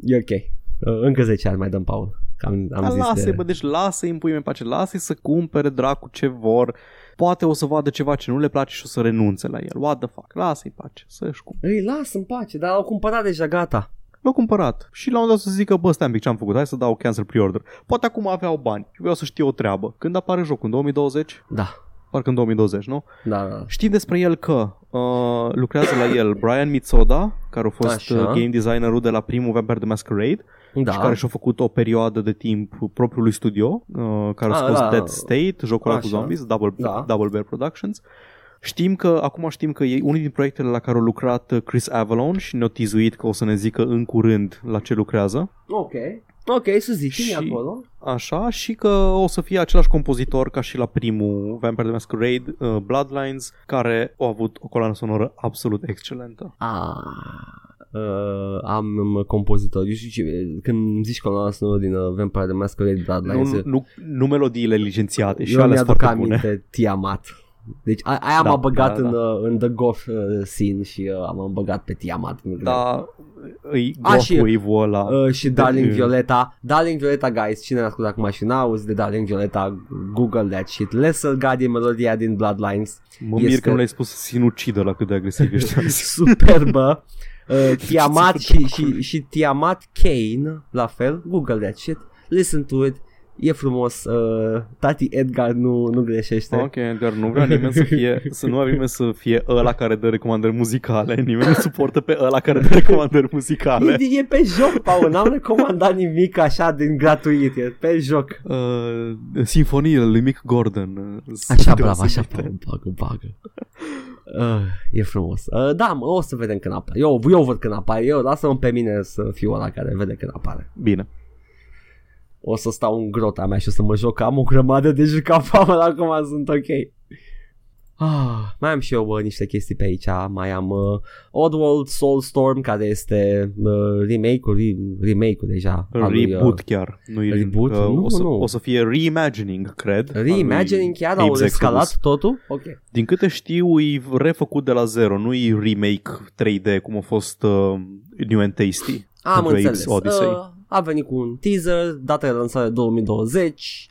E ok. Uh, Încă 10 ani mai dăm, Paul. Că Am, am Da, zis lasă de... bă, deci lasă-i în puii în pace, lasă-i să cumpere dracu ce vor. Poate o să vadă ceva ce nu le place și o să renunțe la el. What the fuck, lasă-i în pace, să-și cumpere. Îi las în pace, dar au cumpărat deja, gata. L-au cumpărat și la un dat să zică, bă, stai un pic ce am făcut, hai să dau cancel pre-order. Poate acum aveau bani și vreau să știu o treabă. Când apare jocul? În 2020? Da. Parcă în 2020, nu? Da, da. Știm despre el că uh, lucrează la el Brian Mitsoda, care a fost Așa. uh, game designerul de la primul Vampire the Masquerade Da. și care și-a făcut o perioadă de timp propriului studio, uh, care a Ah, scos da. Dead State, jocul ăla cu Așa. zombies, Double, Da. Double Bear Productions. Știm că, acum știm că e unul din proiectele la care a lucrat uh, Chris Avalon și ne-a tizuit că o să ne zică în curând la ce lucrează. Ok. Ok, să zici, și... Și- acolo. Așa, și că o să fie același compozitor ca și la primul Vampire the Masquerade, uh, Bloodlines, care a avut o coloană sonoră absolut excelentă. Ah, uh, am um, compozitor. Eu știu ce, când îmi zici coloana sonoră din uh, Vampire the Masquerade Bloodlines, Nu, nu, nu melodiile licențiate și eu alea mi-aduc foarte bune. aminte Tiamat. Deci a- aia Da, m-a băgat da, în, da. uh, în The Goth uh, scene și uh, am băgat pe Tiamat. Da, îi A, și- Gothwave-ul ăla. Uh, și Darling Mm. Violeta Darling Violeta, guys, cine ne ascultă acum și n-auzi de Darling Violeta, google that shit Lesser Guardian melodia din Bloodlines Mă mir este- că nu le-ai spus să sinucidă la cât de agresiv ești azi. Superbă uh, Tiamat și, și, și Tiamat Kane La fel, google that shit Listen to it E frumos uh, Tati Edgar nu, nu greșește Ok, Edgar, nu vrea nimeni să fie, să nu avem nimeni să fie ăla care dă recomandări muzicale. Nimeni nu suportă pe ăla care dă recomandări muzicale. E, e pe joc, Paul, n-am recomandat nimic așa din gratuit, e pe joc. Uh, sinfoniile lui Mick Gordon. uh, sunt Așa, bravo, așa, deosebite. Paul, bagă, bagă. Uh, e frumos. Uh, da, mă, o să vedem când apare. Eu, eu văd când apare. Eu lasă-mă pe mine să fiu ăla care vede când apare. Bine. O să stau în grota mea și o să mă joc. Am o grămadă de jucat, Paul, acum sunt ok. Ah, mai am și eu uh, niște chestii pe aici. Mai am uh, Oddworld Soulstorm, care este uh, remake-ul, re- remake-ul deja. al lui, uh, Reboot chiar. Nu reboot? Uh, Nu, o, să, nu. o să fie reimagining, cred. al lui Reimagining chiar au Apes escalat Exodus. totul? Ok. Din câte știu, e refăcut de la zero, nu e remake 3D cum a fost uh, New and Tasty. Am pentru înțeles. Apes Odyssey. Uh, a venit cu un teaser, data de lansare 2020.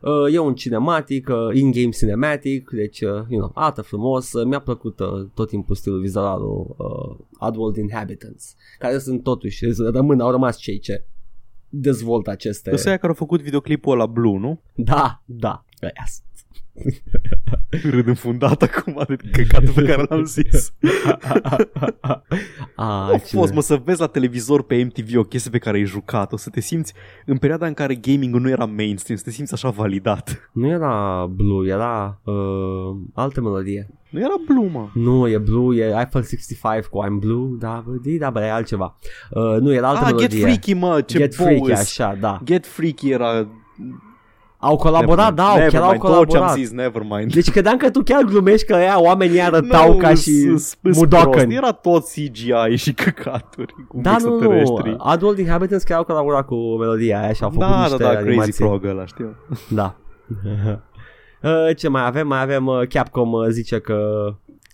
Uh, e un cinematic, uh, in-game cinematic, deci, uh, you know, arată frumos. Uh, mi-a plăcut uh, tot timpul stilul vizual al lui uh, Oddworld Inhabitants, care sunt totuși, rămân, au rămas cei ce dezvoltă aceste... Ăsta e care a făcut videoclipul ăla Blue, nu? Da, da, ăia sunt. Râd înfundat acum de căcatul pe care l-am zis. A, A cine- fost, mă, să vezi la televizor pe MTV o chestie pe care ai jucat, o să te simți în perioada în care gaming nu era mainstream, să te simți așa validat. Nu era Blue, era uh, altă melodie. Nu era Blue, mă. Nu, e Blue, e Eiffel 65 cu I'm Blue, da, bă, di, da, bă, e altceva. Uh, nu, era altă Ah, melodie. Get Freaky, mă, ce Get Freaky, boss. așa, da. Get Freaky era... Au colaborat, da, au, chiar au Nevermind, tot ce am colaborat. zis, nevermind. Deci credeam că tu chiar glumești că ea oamenii arătau Nu, ca și s- s- prost. Mudokan. Era tot CGI și căcaturi cu Da, nu, nu, extraterestri. Adult Inhabitants chiar au colaborat cu melodia aia și au făcut Da, da, niște da, Crazy animații. Frog ăla, știu. Da. Uh, Ce mai avem? Mai avem uh, Capcom uh, zice că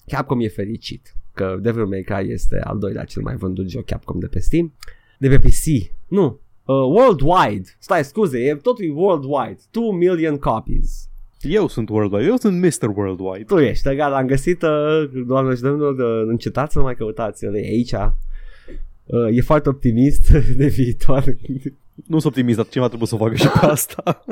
Capcom e fericit că Devil May Cry este al doilea cel mai vândut joc Capcom de pe Steam. De pe PC. Nu. Uh, worldwide. Stai, scuze, e totul e worldwide. 2 million copies. Eu sunt Worldwide, eu sunt Mr. Worldwide. Tu ești, gata, l-am găsit, uh, doamne și domnilor, uh, încetați să mai căutați, el e aici. Uh, e foarte optimist de viitor. Nu sunt optimist, dar cineva trebuie să o facă și pe asta.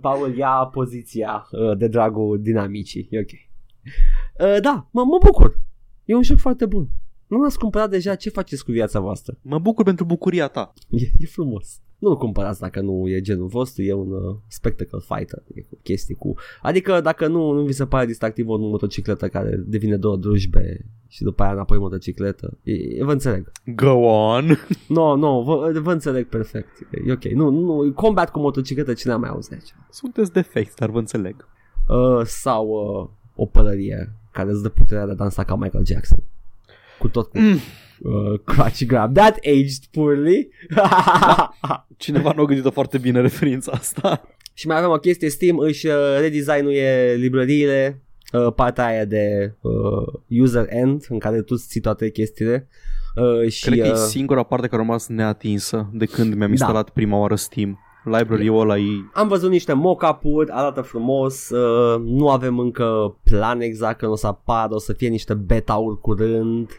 Paul ia poziția uh, de dragul dinamicii. E ok. Uh, da, mă, mă bucur. E un joc foarte bun. Nu l-ați cumpărat deja? Ce faceți cu viața voastră? Mă bucur pentru bucuria ta. E, e frumos. Nu-l cumpărați dacă nu e genul vostru, e un uh, spectacle fighter, e cu chestii cu... Adică dacă nu, nu vi se pare distractiv o motocicletă care devine două drujbe și după aia înapoi motocicletă, e, e, vă înțeleg. Go on. Nu, no, nu, no, vă, vă înțeleg perfect. E ok. Nu, nu, combat cu motocicletă cine a mai auzit aici? Sunteți defecti, dar vă înțeleg. uh, sau uh, o pălărie care îți dă puterea de a dansa ca Michael Jackson. Cu tot cu Mm. uh, crotchy grab. That aged poorly. Cineva nu a gândit foarte bine referința asta. și mai avem o chestie, Steam își uh, redesignuie librăriile, uh, partea aia de uh, user end în care tu ții toate chestiile. Uh, și, Cred că e uh, singura parte care a rămas neatinsă de când mi-am Da. instalat prima oară Steam. Library-ul ăla e... Am văzut niște mock-up-uri, arată frumos, uh, nu avem încă plan exact când o să apară, o să fie niște beta-uri curând.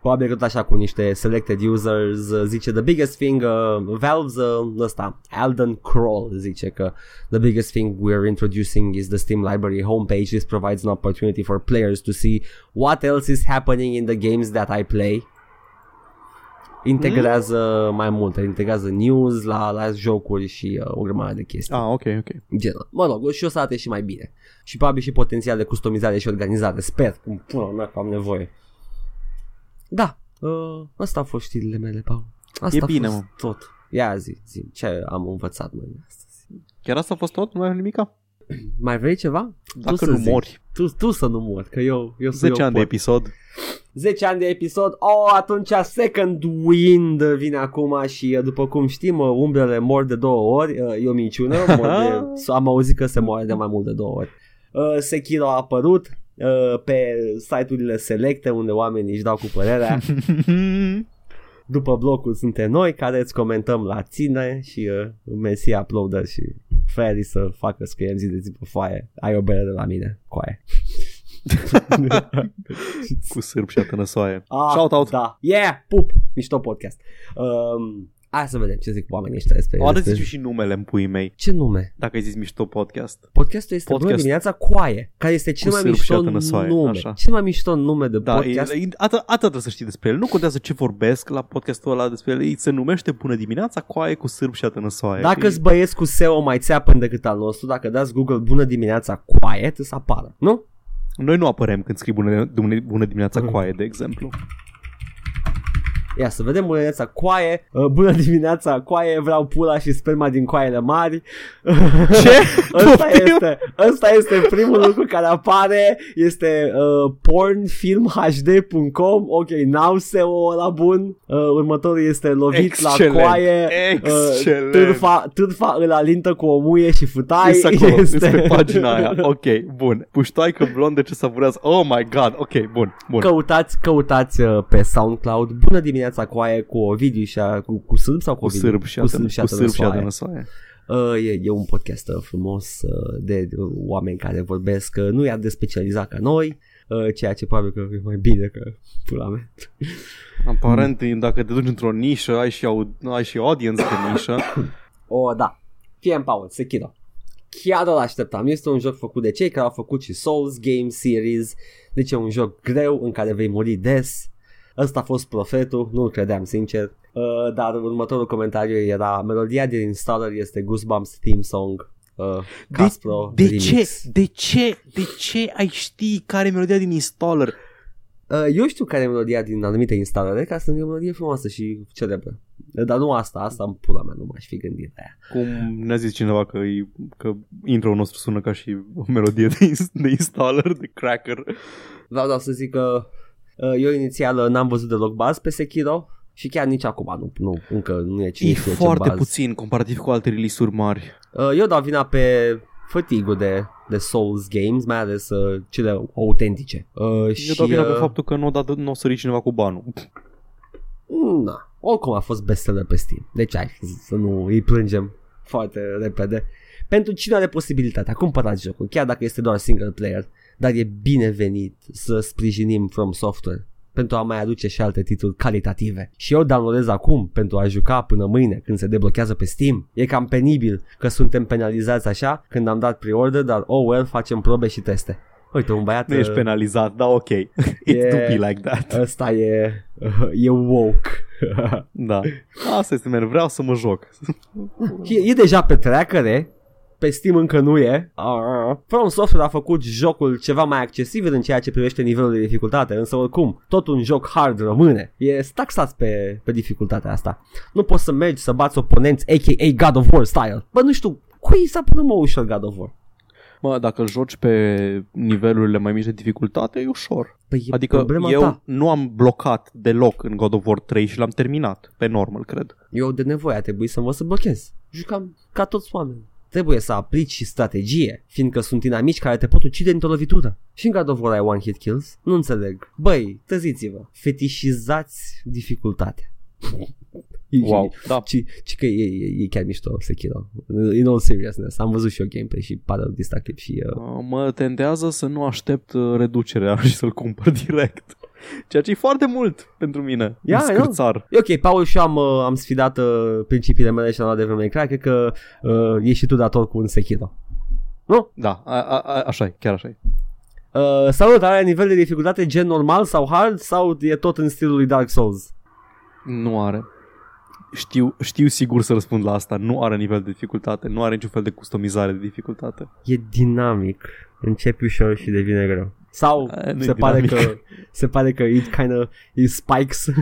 Probabil că tot așa cu niște selected users uh, zice the biggest thing uh, Valve's uh, ăsta Alden Kroll zice că the biggest thing we're introducing is the Steam library homepage this provides an opportunity for players to see what else is happening in the games that I play integrează mai multe, integrează news la, la jocuri și uh, o grămadă de chestii. Ah, ok, ok. Genul. Mă rog, și o să arate și mai bine. Și probabil și potențial de customizare și organizare. Sper, cum până mea că am nevoie. Da, uh, asta a fost știrile mele, Paul. Asta E a bine, fost mă. tot. Ia zi, zi, ce am învățat noi astăzi? Chiar asta a fost tot? Nu mai am nimica? Mai vrei ceva? Dacă să nu zici. mori. Tu, tu să nu mori, că eu, eu să 10 eu ani de pot. episod. 10 ani de episod, oh, atunci Second Wind vine acum și uh, după cum știm, uh, umbrele mor de două ori, uh, e o minciună, mor de, am auzit că se moare de mai mult de două ori. Uh, Sekiro a apărut uh, pe site-urile selecte unde oamenii își dau cu părerea. După blocul suntem noi care îți comentăm la ține și uh, Messi uploader și Ferry să facă scriem zi de zi pe foaie. Ai o bere de la mine, coaie. Cu sârb și atănăsoaie. Ah, Shout out. Da. Yeah, pup. Mișto podcast. Um, hai să vedem ce zic oamenii ăștia despre... O dată despre... zici și numele în puii mei. Ce nume? Dacă ai zis mișto podcast. Podcastul este Podcast. Bună dimineața Coaie, care este cel Cu mai sârb și mișto atănăsoaie, nume. așa. Cel mai mișto nume de Da, podcast. e, e, atât, atât trebuie să știi despre el. Nu contează ce vorbesc la podcastul ăla despre el. Ei se numește Bună dimineața, coaie cu sârb și atănăsoaie. Dacă E- îți băieți cu SEO mai țeapăn decât al nostru, dacă dați Google Bună dimineața Coaie, să apară. Nu? Noi nu apărăm când scrii bună, bună, bună dimineața Mhm. coaie, de exemplu. Ia să vedem bună dimineața coaie, uh, bună dimineața coaie, vreau pula și sperma din coaiele mari. Ce? Ăsta Poftim? este, ăsta este primul lucru care apare, este uh, pornfilmhd.com, ok, now SEO la bun, uh, următorul este lovit Excelent, la coaie, excelent. Uh, târfa, târfa îl alintă cu o muie și fâtai. Este acolo, este pe pagina aia. Ok, bun. Puștoaică blonde ce savurează. Oh my god. Ok, bun, bun. Căutați, căutați uh, pe SoundCloud Bună dimineața coaie cu Ovidiu și a, cu, cu sârb sau cu Cu Ovidiu? sârb și cu sârb și atât. Cu sârb și atănăsoaie. atănăsoaie. Uh, e, e un podcast uh, frumos uh, de uh, oameni care vorbesc uh, nu e atât de specializat ca noi, uh, ceea ce probabil că e mai bine că pula mea. Aparent, dacă te duci într-o nișă, ai și, au- ai și audience pe nișă. O, da. Fie în Paul, Sekiro. Chiar îl așteptam. Este un joc făcut de cei care au făcut și Souls Game Series. Deci e un joc greu în care vei muri des. Ăsta a fost profetul, nu-l credeam sincer. Uh, dar următorul comentariu era Melodia din Installer este Goosebumps theme song. Uh, Caspro de remix. ce? De ce? De ce ai ști care e melodia din installer? Uh, eu știu care e melodia din anumite instalare ca să fie o melodie frumoasă și celebră. Dar nu asta, asta în pula mea nu m-aș fi gândit la ea. Cum ne-a zis cineva că, e, că intro nostru sună ca și o melodie de, ins- de installer, de cracker. Vreau doar să zic că uh, eu inițial uh, n-am văzut deloc baz pe Sekiro și chiar nici acum nu, nu încă nu e cine E știe ce foarte baz. puțin comparativ cu alte release-uri mari. Uh, eu dau vina pe fătigul de, de Souls Games, mai ales uh, cele autentice. Uh, Eu și, dau vina pe uh, faptul că nu o dat, n-o sări cineva cu banul. Na, oricum a fost bestseller pe Steam. Deci hai să nu îi plângem foarte repede. Pentru cine are posibilitatea, cumpărați jocul, chiar dacă este doar single player, dar e binevenit să sprijinim From Software pentru a mai aduce și alte titluri calitative. Și eu downloadez acum pentru a juca până mâine când se deblochează pe Steam. E cam penibil că suntem penalizați așa când am dat pre-order, dar oh well, facem probe și teste. Uite, un băiat... Nu ești uh, penalizat, da, ok. It E- do be like that. Ăsta e, e woke. Da. Asta este, man. Vreau să mă joc. E, e deja pe trackere, pe Steam încă nu e. From Software a făcut jocul ceva mai accesibil în ceea ce privește nivelul de dificultate, însă oricum, tot un joc hard rămâne. E taxat pe, pe dificultatea asta. Nu poți să mergi să bați oponenți, a.k.a. God of War style. Bă, nu știu, cui s-a părut mă ușor God of War? Mă, dacă îl joci pe nivelurile mai mici de dificultate, e ușor. Păi e Adică problema eu ta. nu am blocat deloc în God of War 3 și l-am terminat. Pe normal, cred. Eu de nevoie a trebuit să învăț să blochez. Jucam ca toți oamenii. Trebuie să aplici și strategie, fiindcă sunt inamici care te pot ucide într-o lovitură. Și în God of War ai one hit kills? Nu înțeleg. Băi, treziți-vă. Fetișizați dificultatea. Wow, da. Ci, ci că e, e, e chiar mișto Sekiro. In all seriousness. Am văzut și eu gameplay și pare distractiv și uh, Uh, Mă tendează să nu aștept uh, reducerea și să-l cumpăr direct. Ceea ce e foarte mult pentru mine. Ia, un nu? scârțar. E ok, Paul și eu am, uh, am sfidat uh, principiile mele și am luat de vreme clar, cred că uh, ești și tu dator cu un Sekiro. Nu? Da, a, a, a, așa e, chiar așa e. Uh, salut, are nivel de dificultate gen normal sau hard sau e tot în stilul lui Dark Souls? Nu are. Știu, știu sigur să răspund la asta. Nu are nivel de dificultate. Nu are niciun fel de customizare de dificultate. E dinamic. Începi ușor și devine greu. Sau A, nu e se pare, dinamic. că, se pare că it kind of it spikes.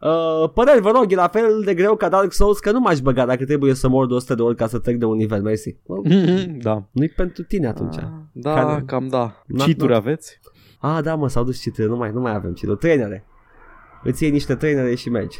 Uh, păreri, vă rog, e la fel de greu ca Dark Souls că nu m-aș băga dacă trebuie să mor de 100 de ori ca să trec de un nivel, mersi. Well, da. nu-i pentru tine atunci. Ah, Da, Care- cam da. Not- Cheat-uri not- aveți? Ah, da, mă, s-au dus citire, nu mai, nu mai avem citire. Trainere. Îți iei niște trainere și mergi.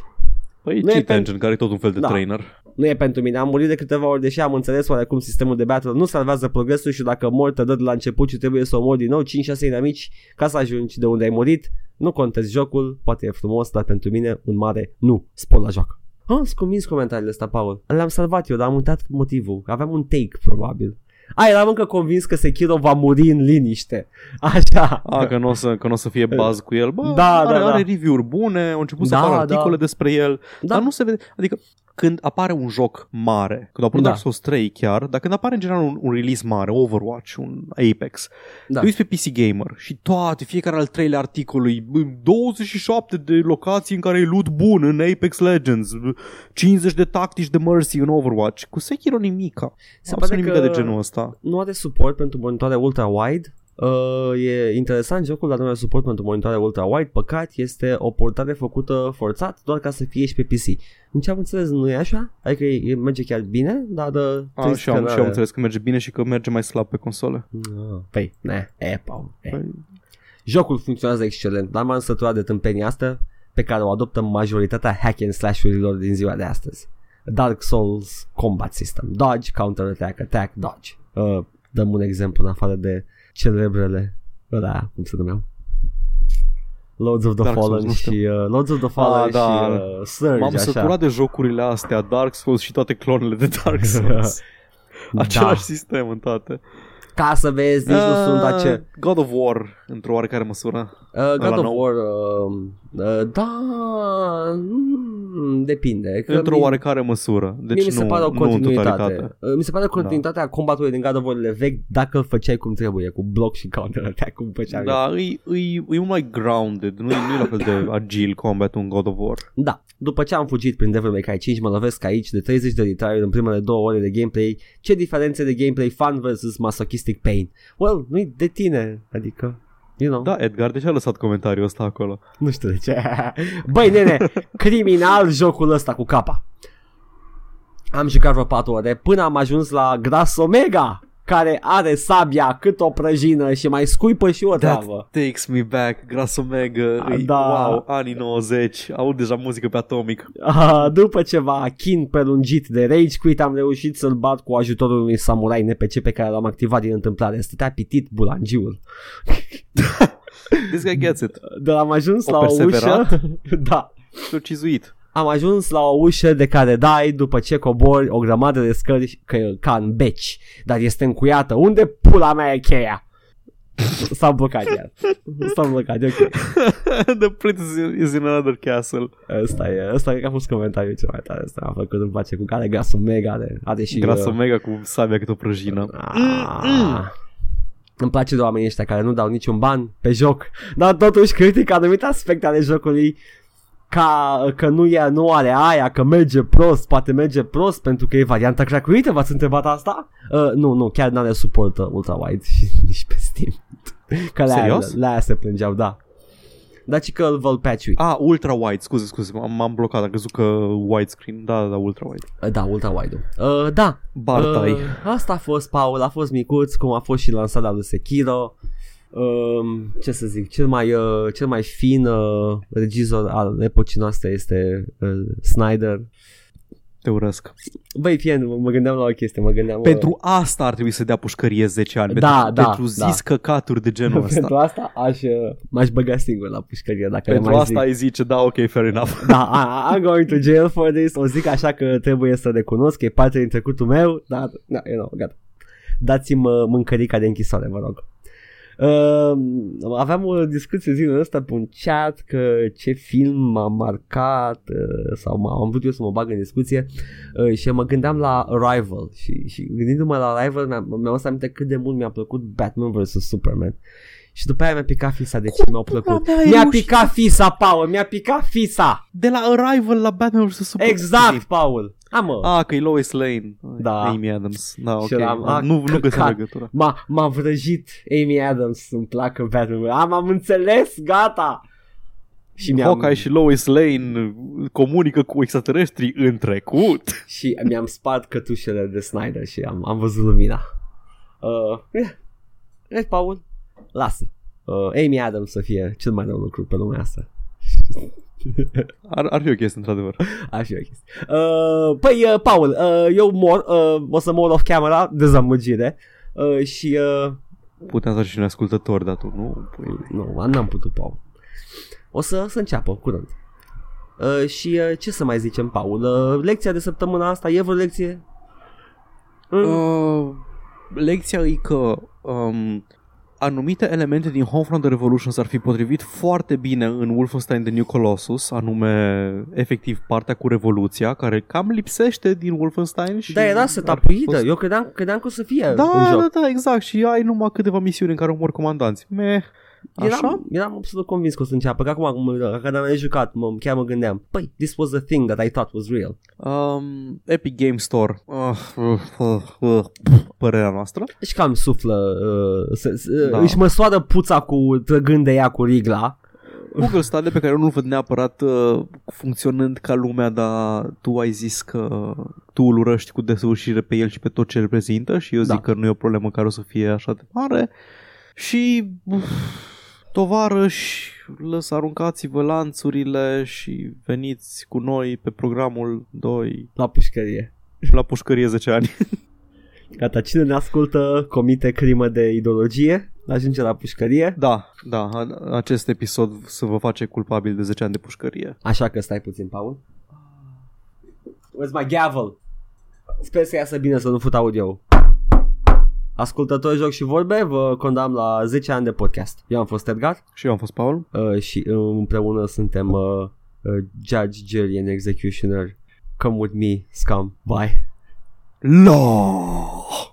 Păi Nu e Cheat pen- Engine, care e tot un fel de Da. trainer. Nu e pentru mine, am murit de câteva ori, deși am înțeles oarecum sistemul de battle nu salvează progresul și dacă mor te dă de la început și trebuie să o mori din nou 5-6 inamici ca să ajungi de unde ai murit. Nu contezi jocul, poate e frumos, dar pentru mine un mare nu. Spor la joc. Ah, sunt convins comentariile astea, Paul. Le-am salvat eu, dar am uitat motivul. Aveam un take, probabil. A, eram încă convins că Sekiro va muri în liniște. Așa. A, că nu o să, că n-o să fie buzz cu el. Bă, Da, are, da, da. are review-uri bune, au început să Da, apară da. articole despre el, Da. dar nu se vede. Adică când apare un joc mare, când a apărut Da. Dark Souls 3 chiar, dar când apare în general un, un release mare, Overwatch, un Apex, Da. te uiți pe PC Gamer și toate, fiecare al treilea articolului, bă, 27 de locații în care e loot bun în Apex Legends, bă, 50 de tactici de Mercy în Overwatch. Cu Sekiro nimica. Se Absolut pare nimica că- de genul ăsta. nu are suport pentru monitoare ultra-wide. Uh, e interesant jocul, dar nu are suport pentru monitoare ultra-wide. Păcat, este o portare făcută forțat doar ca să fie și pe PC. În ce am înțeles, nu e așa? Adică e, e- merge chiar bine, dar uh, A, trist și că am, și n-are- am înțeles că merge bine și că merge mai slab pe console. Ah, Păi, ne, e, Paul, e. Păi, Jocul funcționează excelent, dar m-am săturat de tâmpenia asta pe care o adoptă majoritatea hack and slash-urilor din ziua de astăzi. Dark Souls Combat System. Dodge, Counter-Attack, Attack, Dodge. Uh, dăm un exemplu în afară de celebrele ăla, cum se numeau? Lords of the Dark Souls, Fallen nu știu. și uh, Lords of the Fallen da. și uh, Surge, M-am așa. săturat de jocurile astea, Dark Souls și toate clonele de Dark Souls. Același sistem în toate. Ca să vezi, nici nu sunt Ah, ace... God of War, într-o oarecare măsură. Uh, God Ăla of nou. War, uh, uh, da, mm, depinde. Că într-o mi- oarecare măsură. Deci Mie mi se nu, pare o nu în continuitate. totalitate. Uh, Mi se pare o continuitate a combatului din God of War vechi dacă îl făceai cum trebuie, cu bloc și counter-attack, cum făceam eu. Da, e, e, e mult mai grounded, nu e, nu e la fel de agil combat un God of War. Da, după ce am fugit prin Devil May Cry 5, mă lovesc aici de 30 de retire în primele două ore de gameplay. Ce diferențe de gameplay fun versus masochistic pain? Well, nu-i de tine, adică, you know, Da, Edgar, de ce a lăsat comentariul ăsta acolo? nu știu de ce. Băi, nene, criminal jocul ăsta cu capa. Am jucat vreo 4 ore până am ajuns la Gras Omega, care are sabia cât o prăjină și mai scuipă și o treabă. Takes me back, Gras Omega, Ah, e, da. wow, anii 90, aud deja muzică pe Atomic. Ah, după ceva chin prelungit de rage quit am reușit să-l bat cu ajutorul unui samurai NPC pe care l-am activat din întâmplare. Stătea pitit bulangiul. This guy gets it. Dar am ajuns O la o ușă. perseverat? da. Și-o cizuit. Am ajuns la o ușă de care dai după ce cobori o grămadă de scări că, ca în beci, dar este încuiată. Unde pula mea e cheia? S-a blocat iar. S-a blocat, e ok. The prince is in another castle. Ăsta e, ăsta cred că a fost comentariul cel mai tare. Ăsta a făcut îmi place cu care grasul mega are, are și... Gras uh, Omega cu sabia cât o prăjină. Ah. Îmi place de oamenii ăștia care nu dau niciun ban pe joc, dar totuși critic anumite aspecte ale jocului ca că nu, e, nu are aia, că merge prost, poate merge prost pentru că e varianta cracuită, v-ați întrebat asta? Uh, nu, nu, chiar n-are suport uh, ultra-wide și nici pe Steam. Că la aia, Serios? la aia se plângeau, da. Dar și că îl văl patch Ah, ultra wide, scuze, scuze, m-am, m-am blocat, am crezut că widescreen, da, da, da, ultra wide. Uh, Da, ultra-wide uh, Da, Bartai. Uh, asta a fost, Paul, a fost micuț, cum a fost și lansarea lui Sekiro. Uh, ce să zic, cel mai, uh, cel mai fin uh, regizor al epocii noastre este uh, Snyder. Te urăsc. Băi, fie, mă, mă gândeam la o chestie, mă gândeam... Pentru asta ar trebui să dea pușcărie 10 ani. Da, pentru, da, Pentru zis da. căcaturi de genul ăsta. pentru asta aș, uh, m-aș băga singur la pușcărie dacă le pentru mai asta zic. ai zice, da, ok, fair enough. Da, I, I'm going to jail for this O zic așa că trebuie să recunosc Că e parte din trecutul meu Dar, da, you know, gata Dați-mi uh, mâncărica de închisoare, vă rog Uh, aveam o discuție zilele ăsta pe un chat că ce film m-a marcat uh, sau m- am vrut eu să mă bag în discuție uh, și mă gândeam la Arrival și, și gândindu-mă la Arrival mi-am, mi-am adus aminte cât de mult mi-a plăcut Batman vs. Superman Și după aia mi-a picat fisa, deci Cum mi-au pula plăcut. mea ai Mi-a reușit? picat fisa, Paul, mi-a picat fisa. De la Arrival la Batman vs. Superman. Exact, Paul. Am mă. Ah, că e Lois Lane. Da. Amy Adams. Da, ok. Și eram, ah, nu, nu găsesc căcat. legătura. M-a, m-a vrăjit Amy Adams să-mi placă Batman. Am, am înțeles, gata. Și mi-am, Hawkeye și Lois Lane comunică cu extraterestri în trecut. și mi-am spart cătușele de Snyder și am, am văzut lumina. Uh, yeah. Vezi, Paul? Lasă. Uh, Amy Adams să fie cel mai rău lucru pe lumea asta. Ar, ar fi o chestie, într-adevăr. Așa e o chestie. Uh, păi, uh, Paul, uh, eu mor, uh, o să mor off camera, dezamăgire. Uh, și uh, Puteam să și un ascultător, dar tu nu. Păi, nu, n-am putut, Paul. O să, să înceapă curând. Uh, și uh, ce să mai zicem, Paul? Uh, lecția de săptămâna asta e vreo lecție? Mm. Uh, lecția e că um, anumite elemente din Homefront The Revolution s-ar fi potrivit foarte bine în Wolfenstein The New Colossus, anume efectiv partea cu revoluția, care cam lipsește din Wolfenstein. Și Da, era ar setapuită. fi Eu credeam, credeam că o să fie în Da, joc. da, da, exact. Și ai numai câteva misiuni în care omor comandanți. Meh. Așa? Eram, eram absolut convins că o să înceapă, că acum acum, când am jucat, mă, chiar mă gândeam, păi, this was a thing that I thought was real. Um, Epic Game Store. Uh, uh, uh, uh, părerea noastră. Deci cam suflă, uh, se, se, Da. își măsoară puța cu, trăgând de ea cu rigla. Google Stade pe care eu nu-l văd neapărat uh, funcționând ca lumea, dar tu ai zis că tu îl urăști cu desăvârșire pe el și pe tot ce reprezintă și eu zic Da. că nu e o problemă care o să fie așa de mare. Și uf, tovarăși, lăs aruncați-vă lanțurile și veniți cu noi pe programul 2 La pușcărie. la pușcărie 10 ani. Gata, cine ne ascultă comite crimă de ideologie, ajunge la pușcărie, Da, da, a- acest episod să vă face culpabil de 10 ani de pușcărie. așa că stai puțin, Paul. Where's my gavel? Sper să iasă bine să nu fut audio. Ascultători joc și vorbe, vă condamn la 10 ani de podcast. Eu am fost Edgar Și eu am fost Paul. uh, și uh, împreună suntem uh, uh, Judge, Jury and Executioner. Come with me, scum. Bye. LOL